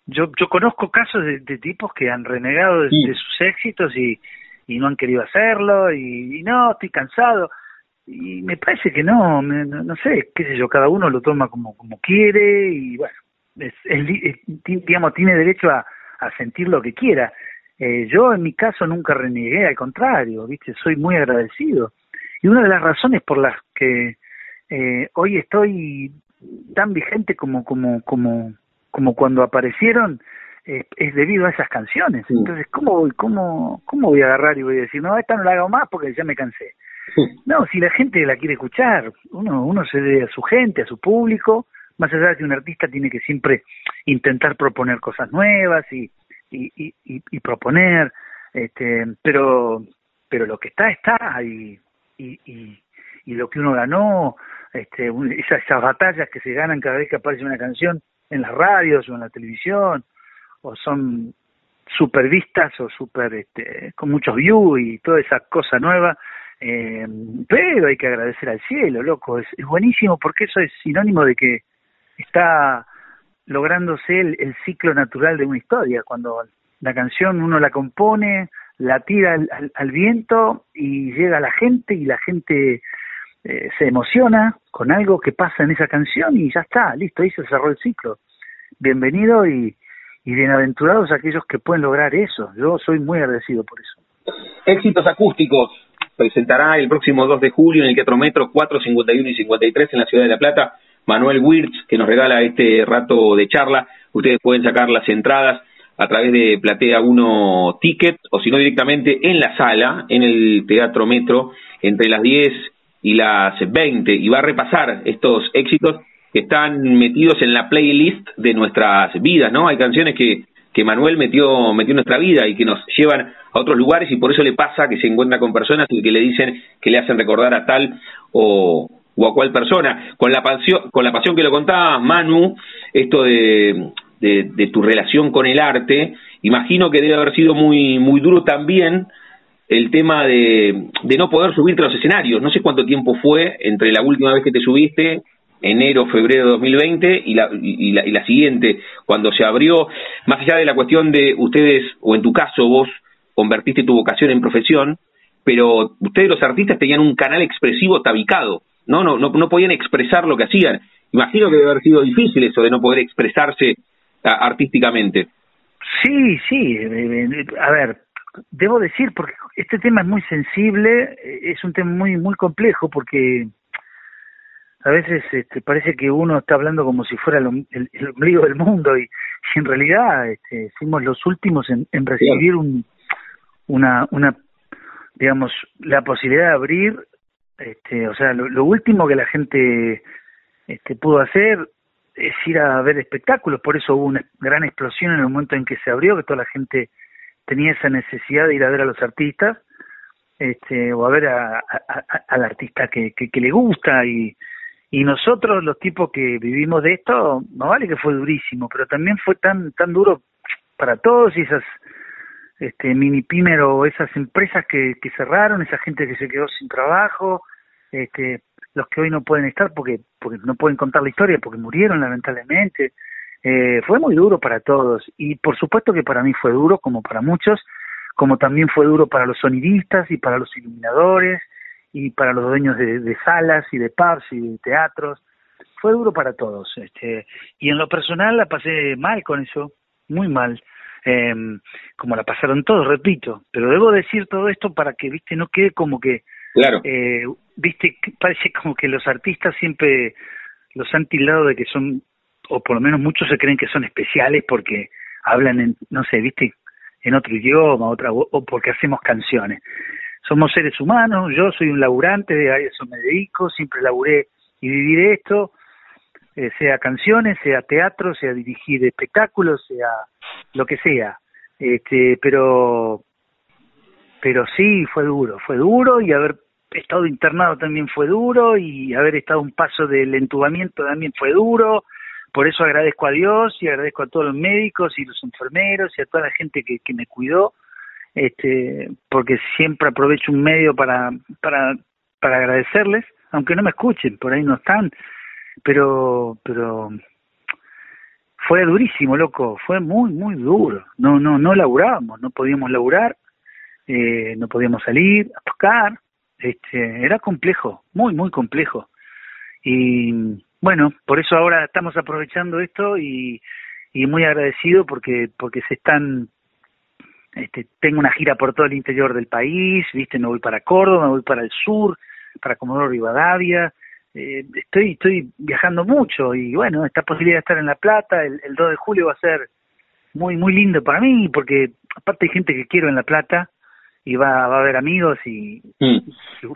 yo, yo conozco casos de, tipos que han renegado de, sus éxitos y, y, no han querido hacerlo y, no, estoy cansado. Y me parece que no, no, sé, qué sé yo, cada uno lo toma como, como quiere y bueno, es, digamos, tiene derecho a, a sentir lo que quiera. Eh, yo en mi caso nunca renegué, al contrario, viste, soy muy agradecido. Y una de las razones por las que eh, hoy estoy tan vigente como, como, como, como cuando aparecieron, eh, es debido a esas canciones. Entonces, ¿cómo voy, cómo, ¿cómo voy a agarrar y voy a decir, no, esta no la hago más porque ya me cansé? No, si la gente la quiere escuchar, uno, uno se debe a su gente, a su público, más allá de que un artista tiene que siempre intentar proponer cosas nuevas y, y, y, y, proponer, este, pero, pero lo que está, está, y, y, y, lo que uno ganó, este, esas, esas batallas que se ganan cada vez que aparece una canción, en las radios o en la televisión, o son super vistas o super este, con muchos views y toda esa cosa nueva, eh, pero hay que agradecer al cielo, loco, es, buenísimo porque eso es sinónimo de que está lográndose el, ciclo natural de una historia, cuando la canción uno la compone, la tira al, viento y llega a la gente y la gente eh, se emociona con algo que pasa en esa canción y ya está, listo, ahí se cerró el ciclo. Bienvenido y, bienaventurados aquellos que pueden lograr eso. Yo soy muy agradecido por eso. Éxitos acústicos. Presentará el próximo 2 de julio en el Teatro Metro 4, 51 y 53 en la Ciudad de La Plata. Manuel Wirtz, que nos regala este rato de charla. Ustedes pueden sacar las entradas a través de Platea 1 Ticket o si no directamente en la sala, en el Teatro Metro, entre las 10 y las 20 y va a repasar estos éxitos que están metidos en la playlist de nuestras vidas, ¿no? Hay canciones que, que Manuel metió, metió en nuestra vida y que nos llevan a otros lugares y por eso le pasa que se encuentra con personas y que le dicen que le hacen recordar a tal o, o a cual persona. Con la pasión, con la pasión que lo contaba Manu, esto de tu relación con el arte, imagino que debe haber sido muy, muy duro también el tema de, de no poder subirte a los escenarios. No sé cuánto tiempo fue entre la última vez que te subiste, enero, febrero de 2020, y la, y, la, y la siguiente, cuando se abrió, más allá de la cuestión de ustedes, o en tu caso vos, convertiste tu vocación en profesión, pero ustedes los artistas tenían un canal expresivo tabicado, ¿no? No, no, no podían expresar lo que hacían. Imagino que debe haber sido difícil eso de no poder expresarse artísticamente. Sí, sí. Eh, eh, a ver, debo decir, porque este tema es muy sensible, eh, es un tema muy muy complejo porque a veces este, parece que uno está hablando como si fuera el, el, ombligo del mundo y, en realidad este, fuimos los últimos en, en recibir un, una, una, digamos, la posibilidad de abrir, este, o sea, lo, lo último que la gente este, pudo hacer es ir a ver espectáculos, por eso hubo una gran explosión en el momento en que se abrió, que toda la gente tenía esa necesidad de ir a ver a los artistas este, o a ver a, al artista que, que, le gusta. Y, y nosotros los tipos que vivimos de esto, no vale que fue durísimo, pero también fue tan tan duro para todos y esas este mini pymes o esas empresas que, que cerraron, esa gente que se quedó sin trabajo, este los que hoy no pueden estar porque porque no pueden contar la historia porque murieron lamentablemente. Eh, fue muy duro para todos y por supuesto que para mí fue duro como para muchos, como también fue duro para los sonidistas y para los iluminadores y para los dueños de, salas y de pubs y de teatros. Fue duro para todos. Este, y en lo personal la pasé mal con eso, muy mal. Eh, como la pasaron todos, repito. Pero debo decir todo esto para que, viste, no quede como que. Claro. Eh, viste, parece como que los artistas siempre los han tildado de que son, o por lo menos muchos se creen que son especiales porque hablan en, no sé, viste, en otro idioma, otra, o porque hacemos canciones somos seres humanos, yo soy un laburante, a eso me dedico, siempre laburé y viviré esto, eh, sea canciones, sea teatro, sea dirigir espectáculos, sea lo que sea. Este, pero pero sí fue duro, fue duro y haber estado internado también fue duro y haber estado un paso del entubamiento también fue duro. Por eso agradezco a Dios y agradezco a todos los médicos y los enfermeros y a toda la gente que, me cuidó este, porque siempre aprovecho un medio para, para, para agradecerles, aunque no me escuchen, por ahí no están, pero, pero fue durísimo, loco, fue muy, muy duro, no, no, no laburábamos, no podíamos laburar, eh, no podíamos salir a tocar, este, era complejo, muy, muy complejo, y bueno, por eso ahora estamos aprovechando esto y, y muy agradecido porque, porque se están este, tengo una gira por todo el interior del país, viste, me voy para Córdoba, me voy para el sur, para Comodoro Rivadavia, eh, estoy, estoy viajando mucho y bueno, esta posibilidad de estar en La Plata, el, 2 de julio va a ser muy, muy lindo para mí, porque aparte hay gente que quiero en La Plata y va, va a haber amigos y, mm.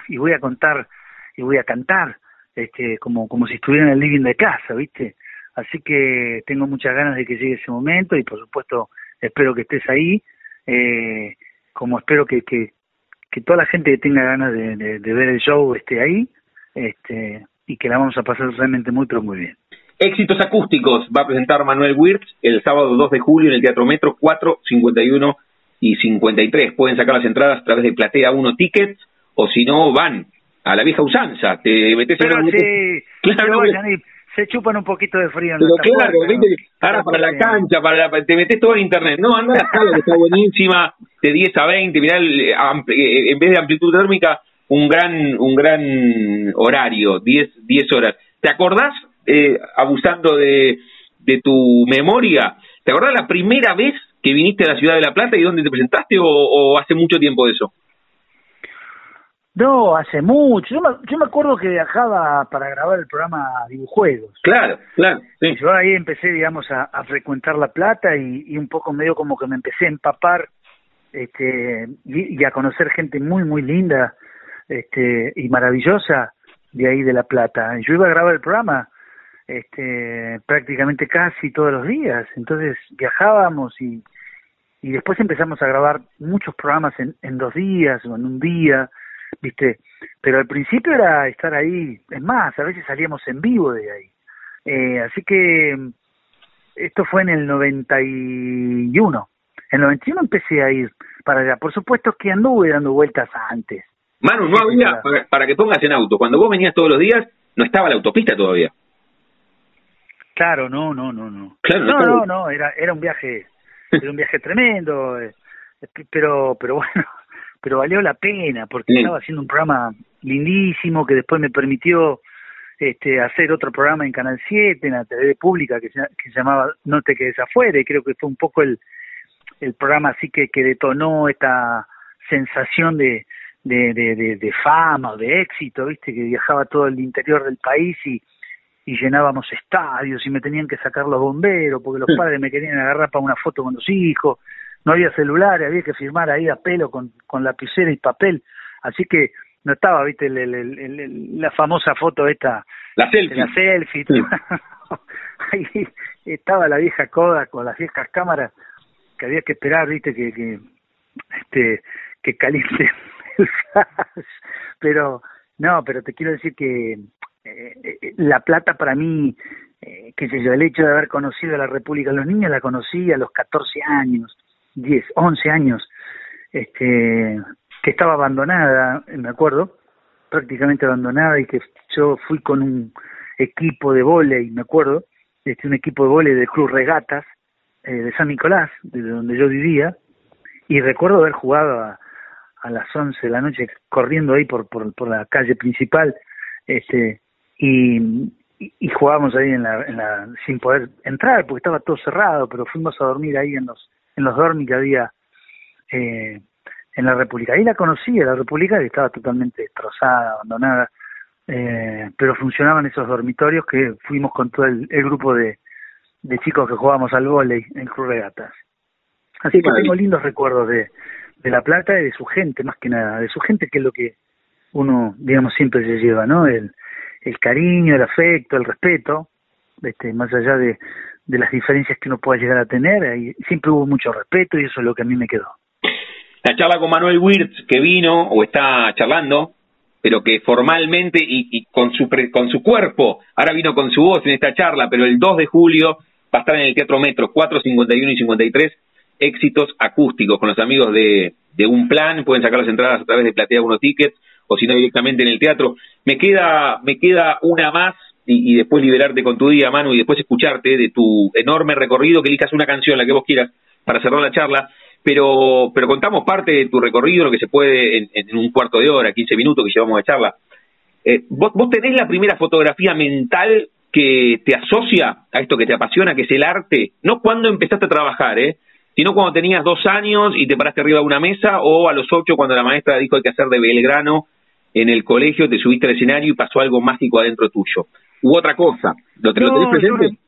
y, voy a contar y voy a cantar, este, como, como si estuviera en el living de casa, viste. Así que tengo muchas ganas de que llegue ese momento y por supuesto espero que estés ahí eh, como espero que, que, que, toda la gente que tenga ganas de, de, ver el show esté ahí este, y que la vamos a pasar realmente muy, pero muy bien. Éxitos acústicos va a presentar Manuel Wirtz el sábado 2 de julio en el Teatro Metro 4, 51 y 53. Pueden sacar las entradas a través de Platea 1 Tickets o si no van a la vieja usanza. Te metes en sí, claro, se chupan un poquito de frío. En Pero claro, ahora para la cancha, para te metes todo en internet. No, anda la sala que está buenísima, de 10 a 20, mirá, eh, en vez de amplitud térmica, un gran un gran horario, 10, 10 horas. ¿Te acordás, eh, abusando de, de tu memoria, ¿te acordás la primera vez que viniste a la ciudad de La Plata y dónde te presentaste o hace mucho tiempo de eso? No, hace mucho. Yo me, yo me acuerdo que viajaba para grabar el programa Dibujuegos. Claro, claro. Yo ahí empecé, digamos, a, frecuentar La Plata y, y, un poco medio como que me empecé a empapar este, y, a conocer gente muy, muy linda este, y maravillosa de ahí de La Plata. Yo iba a grabar el programa este, prácticamente casi todos los días. Entonces viajábamos y, y después empezamos a grabar muchos programas en, en dos días o en un día ¿viste? Pero al principio era estar ahí, es más, a veces salíamos en vivo de ahí. Eh, así que esto fue en el 91. En el 91 empecé a ir para allá. Por supuesto que anduve dando vueltas antes. Manu, no había, para, que pongas en auto, cuando vos venías todos los días, no estaba la autopista todavía. Claro, no, no, no, no. no, no, no, era, era un viaje, era un viaje tremendo, eh, pero, pero bueno, pero valió la pena porque estaba haciendo un programa lindísimo que después me permitió este, hacer otro programa en Canal 7, en la TV pública que se, que se llamaba No te quedes afuera y creo que fue un poco el, el programa así que, que detonó esta sensación de, de, de, de, fama o de éxito, viste, que viajaba todo el interior del país y, y llenábamos estadios y me tenían que sacar los bomberos porque los padres me querían agarrar para una foto con los hijos. No había celulares, había que firmar ahí a pelo con, con lapicera y papel, así que no estaba, viste, la famosa foto esta, la selfie, la selfie. ahí estaba la vieja coda con las viejas cámaras que había que esperar, viste, que, que este que caliente. el pero no, pero te quiero decir que eh, La Plata para mí, eh, qué sé yo, el hecho de haber conocido a la República de los Niños, la conocí a los 14 años, 10, 11 años, este, que estaba abandonada, me acuerdo, prácticamente abandonada y que yo fui con un equipo de volei, me acuerdo, este, un equipo de volei de Cruz Regatas eh, de San Nicolás, de donde yo vivía, y recuerdo haber jugado a, a las 11 de la noche corriendo ahí por, por, por la calle principal, este, y, y, jugábamos ahí en la, en la, sin poder entrar porque estaba todo cerrado, pero fuimos a dormir ahí en los, en los dormis que había eh, en la República. Ahí la conocí, la República que estaba totalmente destrozada, abandonada, eh, pero funcionaban esos dormitorios que fuimos con todo el, grupo de, de chicos que jugábamos al vóley en Cruz Regatas. Así que tengo lindos recuerdos de, de La Plata y de su gente, más que nada, de su gente que es lo que uno, digamos, siempre se lleva, ¿no? El, el cariño, el afecto, el respeto, este, más allá de, de las diferencias que uno pueda llegar a tener, siempre hubo mucho respeto y eso es lo que a mí me quedó. La charla con Manuel Wirtz, que vino o está charlando, pero que formalmente y, y con, su con su cuerpo, ahora vino con su voz en esta charla, pero el 2 de julio va a estar en el Teatro Metro, 4, 51 y 53, éxitos acústicos con los amigos de, de Un Plan, pueden sacar las entradas a través de Platea Uno Tickets o si no directamente en el teatro. Me queda, me queda una más y, después liberarte con tu día, Manu, y después escucharte de tu enorme recorrido, que elijas una canción, la que vos quieras, para cerrar la charla. Pero, pero contamos parte de tu recorrido, lo que se puede en, un cuarto de hora, 15 minutos que llevamos de charla. Eh, ¿vos, ¿Vos tenés la primera fotografía mental que te asocia a esto que te apasiona, que es el arte? No cuando empezaste a trabajar, ¿eh? Sino cuando tenías dos años y te paraste arriba de una mesa, o a los ocho cuando la maestra dijo hay que hacer de Belgrano en el colegio, te subiste al escenario y pasó algo mágico adentro tuyo. ¿U otra cosa? ¿Lo, tenés presente?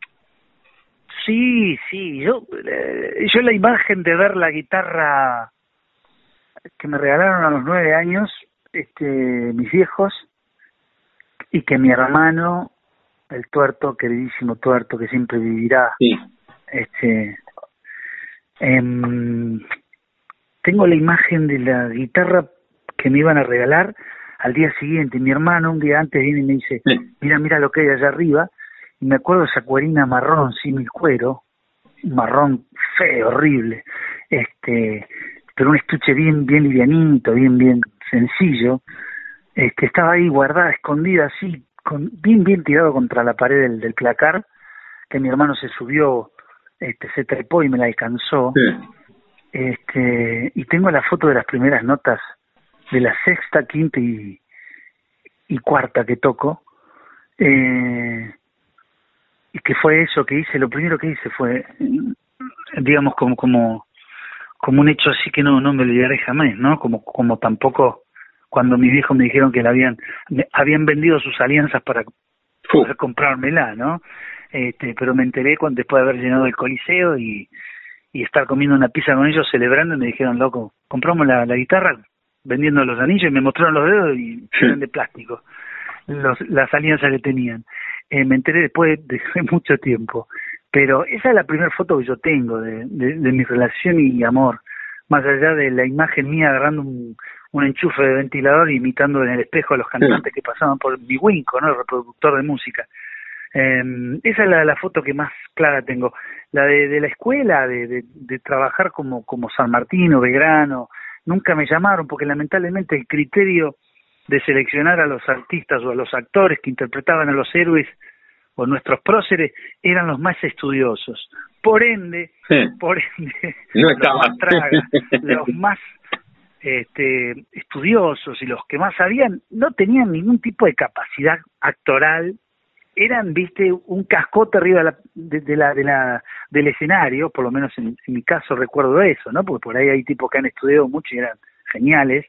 sí, sí, yo, eh, yo la imagen de ver la guitarra que me regalaron a los nueve años, este, mis viejos, y que mi hermano, el tuerto, queridísimo tuerto, que siempre vivirá, este, eh, tengo la imagen de la guitarra que me iban a regalar al día siguiente. Mi hermano un día antes viene y me dice, mira, mira lo que hay allá arriba. Y me acuerdo esa cuerina marrón, sin mi cuero, marrón feo, horrible. Este, pero un estuche bien, bien livianito, bien, bien sencillo. Este, estaba ahí guardada, escondida así, con, bien, bien tirado contra la pared del, del placar, que mi hermano se subió este, se trepó y me la alcanzó. Este, y tengo la foto de las primeras notas de la sexta, quinta y, y cuarta que toco. Eh, y que fue eso que hice, lo primero que hice fue, digamos, como, como, como un hecho así que no, no me olvidaré jamás, ¿no? Como, como tampoco cuando mis viejos me dijeron que la habían, habían vendido sus alianzas para poder comprármela, ¿no? Este, pero me enteré cuando, después de haber llenado el coliseo y, y estar comiendo una pizza con ellos celebrando y me dijeron, loco, compramos la, la guitarra vendiendo los anillos y me mostraron los dedos y eran de plástico, los, las alianzas que tenían. Eh, me enteré después de, mucho tiempo, pero esa es la primera foto que yo tengo de, de, mi relación y amor, más allá de la imagen mía agarrando un, un enchufe de ventilador y imitando en el espejo a los cantantes que pasaban por mi Winco, ¿no? el reproductor de música. Eh, esa es la, la, foto que más clara tengo. La de, de la escuela, de, de, de, trabajar como, como San Martín o Belgrano, nunca me llamaron porque lamentablemente el criterio de seleccionar a los artistas o a los actores que interpretaban a los héroes o nuestros próceres eran los más estudiosos. Por ende, por ende, no los más tragas, los más este, estudiosos y los que más sabían no tenían ningún tipo de capacidad actoral eran, viste, un cascote arriba de la, de, la, de la, del escenario, por lo menos en, mi caso recuerdo eso, ¿no? Porque por ahí hay tipos que han estudiado mucho y eran geniales,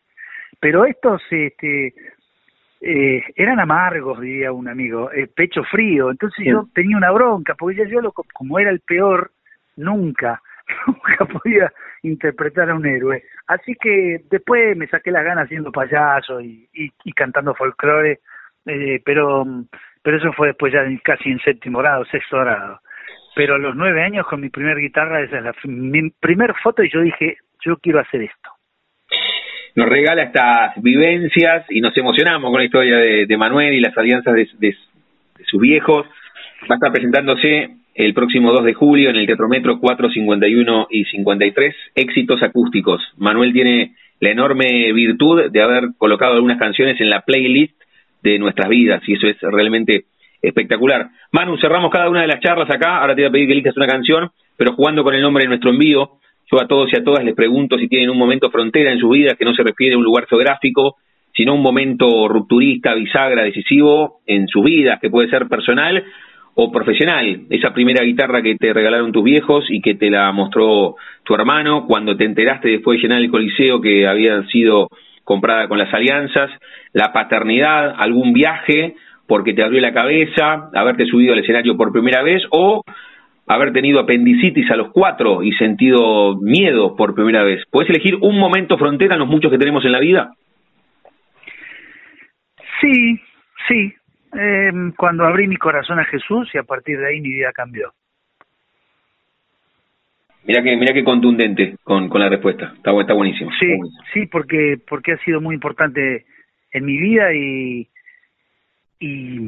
pero estos, este, eh, eran amargos, diría un amigo, eh, pecho frío, entonces yo tenía una bronca, porque ya yo, lo, como era el peor, nunca, nunca podía interpretar a un héroe. Así que después me saqué las ganas haciendo payaso y, y, y cantando folclore, eh, pero pero eso fue después ya casi en séptimo grado, sexto grado. Pero a los nueve años con mi primer guitarra, esa es la mi primer foto y yo dije, yo quiero hacer esto. nos regala estas vivencias y nos emocionamos con la historia de, Manuel y las alianzas de, sus viejos. Va a estar presentándose el próximo 2 de julio en el Teatro Metro 4, 51 y 53, éxitos acústicos. Manuel tiene la enorme virtud de haber colocado algunas canciones en la playlist de nuestras vidas y eso es realmente espectacular. Manu, cerramos cada una de las charlas acá, ahora te voy a pedir que elijas una canción, pero jugando con el nombre de nuestro envío, yo a todos y a todas les pregunto si tienen un momento frontera en su vida que no se refiere a un lugar geográfico, sino un momento rupturista, bisagra, decisivo en su vida, que puede ser personal o profesional. Esa primera guitarra que te regalaron tus viejos y que te la mostró tu hermano cuando te enteraste después de llenar el coliseo que había sido comprada con las alianzas, la paternidad, algún viaje porque te abrió la cabeza, haberte subido al escenario por primera vez o haber tenido apendicitis a los cuatro y sentido miedo por primera vez. ¿Puedes elegir un momento frontera en los muchos que tenemos en la vida? Sí, sí. Eh, cuando abrí mi corazón a Jesús y a partir de ahí mi vida cambió. Mira que, mira qué contundente con, con la respuesta. Está, está buenísimo. Sí, sí, porque, porque ha sido muy importante en mi vida y, y,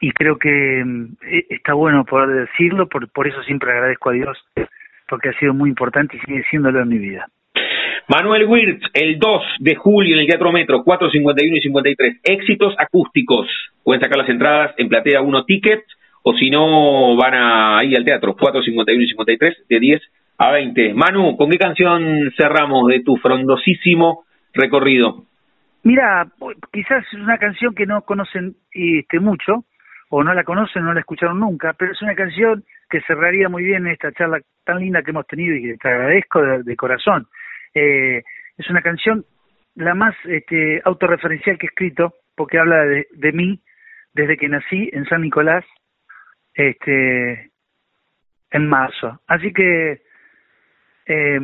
y creo que eh, está bueno poder decirlo, por, por eso siempre agradezco a Dios, porque ha sido muy importante y sigue siéndolo en mi vida. Manuel Wirtz, el 2 de julio en el Teatro Metro, 451 y 53. Éxitos acústicos. Pueden sacar las entradas en Platea 1 Ticket o si no van a, ahí al teatro, 451 y 53, de 10 a 20. Manu, ¿con qué canción cerramos de tu frondosísimo recorrido? Mira, quizás es una canción que no conocen este, mucho, o no la conocen, no la escucharon nunca, pero es una canción que cerraría muy bien esta charla tan linda que hemos tenido y que te agradezco de, corazón. Eh, es una canción la más este, autorreferencial que he escrito, porque habla de, de mí desde que nací en San Nicolás, este, en marzo. Así que eh,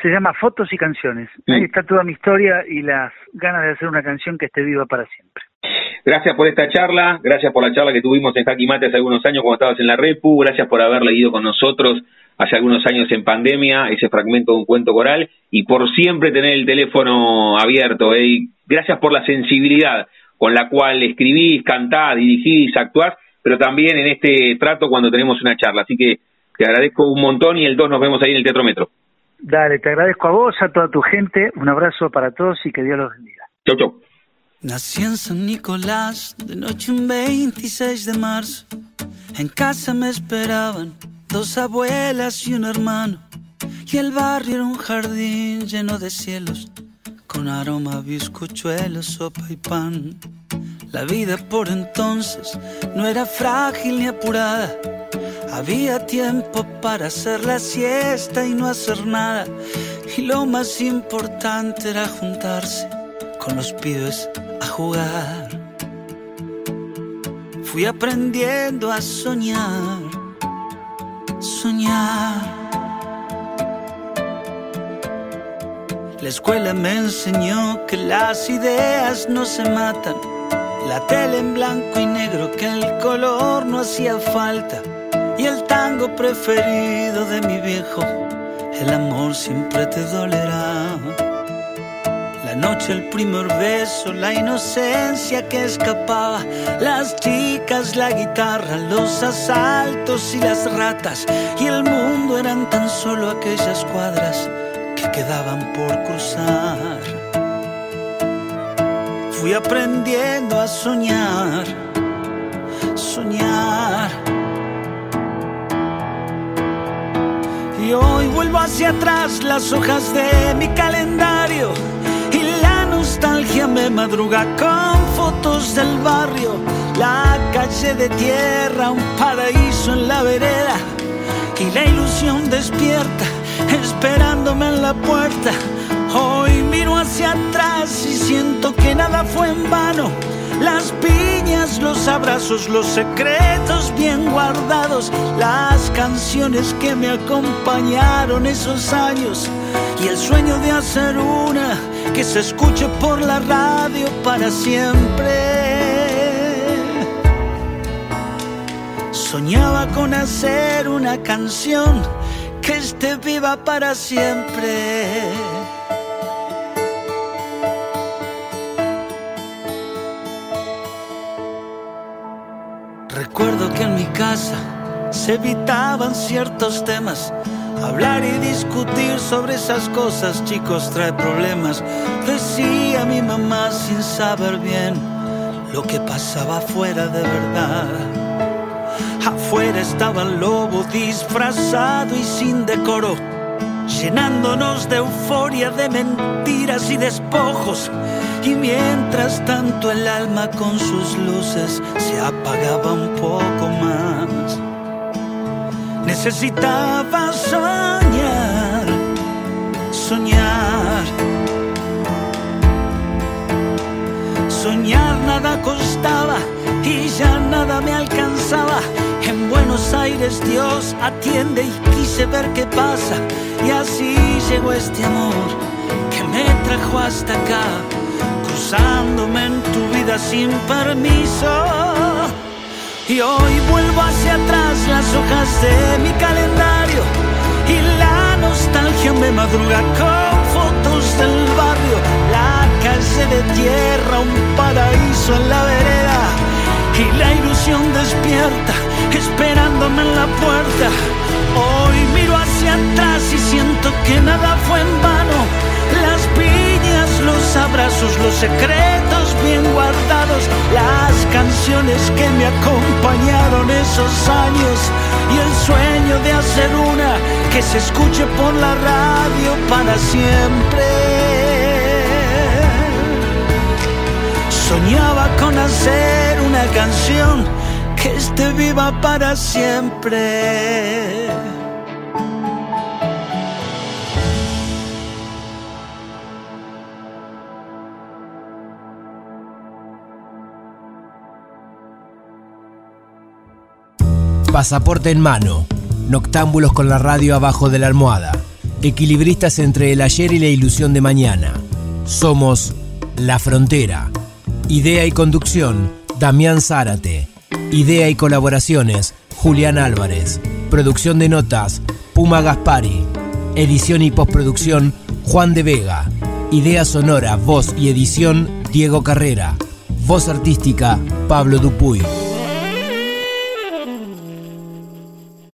se llama Fotos y Canciones. Ahí está toda mi historia y las ganas de hacer una canción que esté viva para siempre. Gracias por esta charla, gracias por la charla que tuvimos en Jaque Mate hace algunos años cuando estabas en la Repu, gracias por haber leído con nosotros hace algunos años en pandemia ese fragmento de un cuento coral y por siempre tener el teléfono abierto. ¿eh? gracias por la sensibilidad con la cual escribís, cantás, dirigís, actuás, pero también en este trato cuando tenemos una charla. Así que te agradezco un montón y el 2 nos vemos ahí en el Teatro Metro. Dale, te agradezco a vos, a toda tu gente. Un abrazo para todos y que Dios los bendiga. Chau, chau. Nací en San Nicolás, de noche un 26 de marzo. En casa me esperaban dos abuelas y un hermano. Y el barrio era un jardín lleno de cielos, con aroma a bizcochuelos, sopa y pan. La vida por entonces no era frágil ni apurada había tiempo para hacer la siesta y no hacer nada. Y lo más importante era juntarse con los pibes a jugar. Fui aprendiendo a soñar, soñar. La escuela me enseñó que las ideas no se matan. La tele en blanco y negro, que el color no hacía falta y el tango preferido de mi viejo, el amor siempre te dolerá. La noche, el primer beso, la inocencia que escapaba, las chicas, la guitarra, los asaltos y las ratas, y el mundo eran tan solo aquellas cuadras que quedaban por cruzar. Fui aprendiendo a soñar, hacia atrás las hojas de mi calendario y la nostalgia me madruga con fotos del barrio, la calle de tierra, un paraíso en la vereda y la ilusión despierta esperándome en la puerta. Hoy miro hacia atrás y siento que nada fue en vano las piñas, los abrazos, los secretos bien guardados, las canciones que me acompañaron esos años y el sueño de hacer una que se escuche por la radio para siempre. Soñaba con hacer una canción que esté viva para siempre. Evitaban ciertos temas. Hablar y discutir sobre esas cosas, chicos, trae problemas. Decía mi mamá sin saber bien lo que pasaba afuera de verdad. Afuera estaba el lobo disfrazado y sin decoro, llenándonos de euforia, de mentiras y despojos. Y mientras tanto el alma con sus luces se apagaba un poco más. Necesitaba soñar, soñar. Soñar nada costaba y ya nada me alcanzaba. En Buenos Aires Dios atiende y quise ver qué pasa. Y así llegó este amor que me trajo hasta acá, cruzándome en tu vida sin permiso. Y hoy vuelvo hacia atrás las hojas de mi calendario y la nostalgia me madruga con fotos del barrio, la calle de tierra, un paraíso en la vereda y la ilusión despierta esperándome en la puerta. Hoy miro hacia atrás y siento que nada fue en vano. Las piñas, los abrazos, los secretos bien guardados, las canciones que me acompañaron esos años y el sueño de hacer una que se escuche por la radio para siempre. Soñaba con hacer una canción que esté viva para siempre. Pasaporte en mano. Noctámbulos con la radio abajo de la almohada. Equilibristas entre el ayer y la ilusión de mañana. Somos La Frontera. Idea y conducción, Damián Zárate. Idea y colaboraciones, Julián Álvarez. Producción de notas, Puma Gaspari. Edición y postproducción, Juan de Vega. Idea sonora, voz y edición, Diego Carrera. Voz artística, Pablo Dupuy.